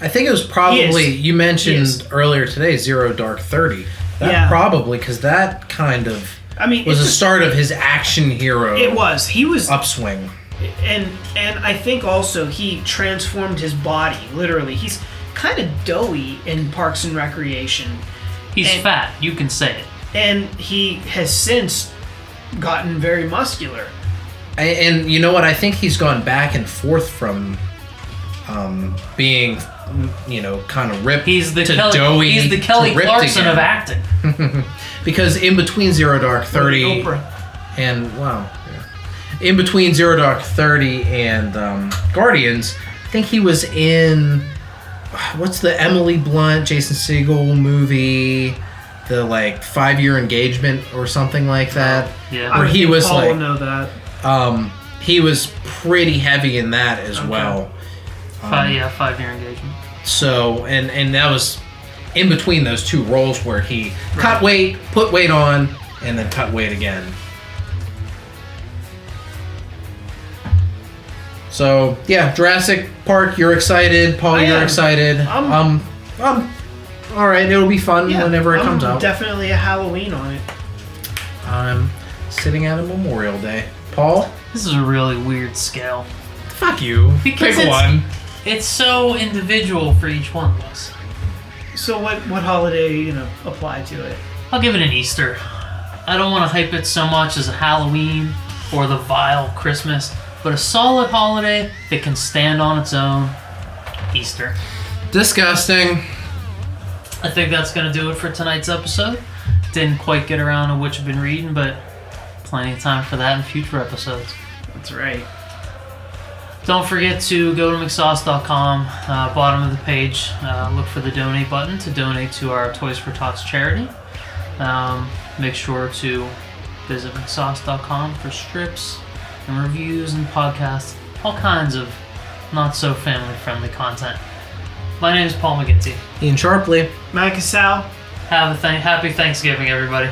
I think it was probably you mentioned earlier today Zero Dark Thirty. That Yeah. probably because that kind of I mean, was the a- start of his action hero it was. He was upswing. and and I think also he transformed his body literally. He's kind of doughy in Parks and Recreation, He's And- fat. You can say it. And he has since gotten very muscular. A- And you know what? I think he's gone back and forth from um, being, you know, kind of ripped He's the to Kelly. doughy. he's the Kelly Clarkson again. of acting. (laughs) Because in between Zero Dark Thirty and wow, yeah. in between Zero Dark Thirty and um, Guardians, I think he was in what's the Emily Blunt, Jason Segel movie, the like five year engagement or something like that. Yeah. Where I he was Paul like- know that. Um, he was pretty heavy in that as Okay. well. Five, yeah, five year engagement. So and and that was in between those two roles where he cut weight, put weight on, and then cut weight again. So yeah, Jurassic Park, you're excited. Paul, I you're am. excited. I'm- um, um, all right, it'll be fun Yeah, whenever it I'm comes out. Definitely a Halloween on it. I'm sitting at a Memorial Day. Paul, This is a really weird scale. fuck you. (laughs) Because Pick it's- one. It's so individual for each one of us. So what what holiday you know apply to it? I'll give it an Easter. I don't want to hype it so much as a Halloween or the vile Christmas, but a solid holiday that can stand on its own. Easter. Disgusting. I think that's going to do it for tonight's episode. Didn't quite get around to what you've been reading, but plenty of time for that in future episodes. That's right. Don't forget to go to McSauce.com, uh, bottom of the page, uh, look for the donate button to donate to our Toys for Tots charity. Um, make sure to visit McSauce.com for strips and reviews and podcasts, all kinds of not so family friendly content. My name is Paul McGinty. Ian Sharpley. Matt Casal. Have a th- happy Thanksgiving, everybody.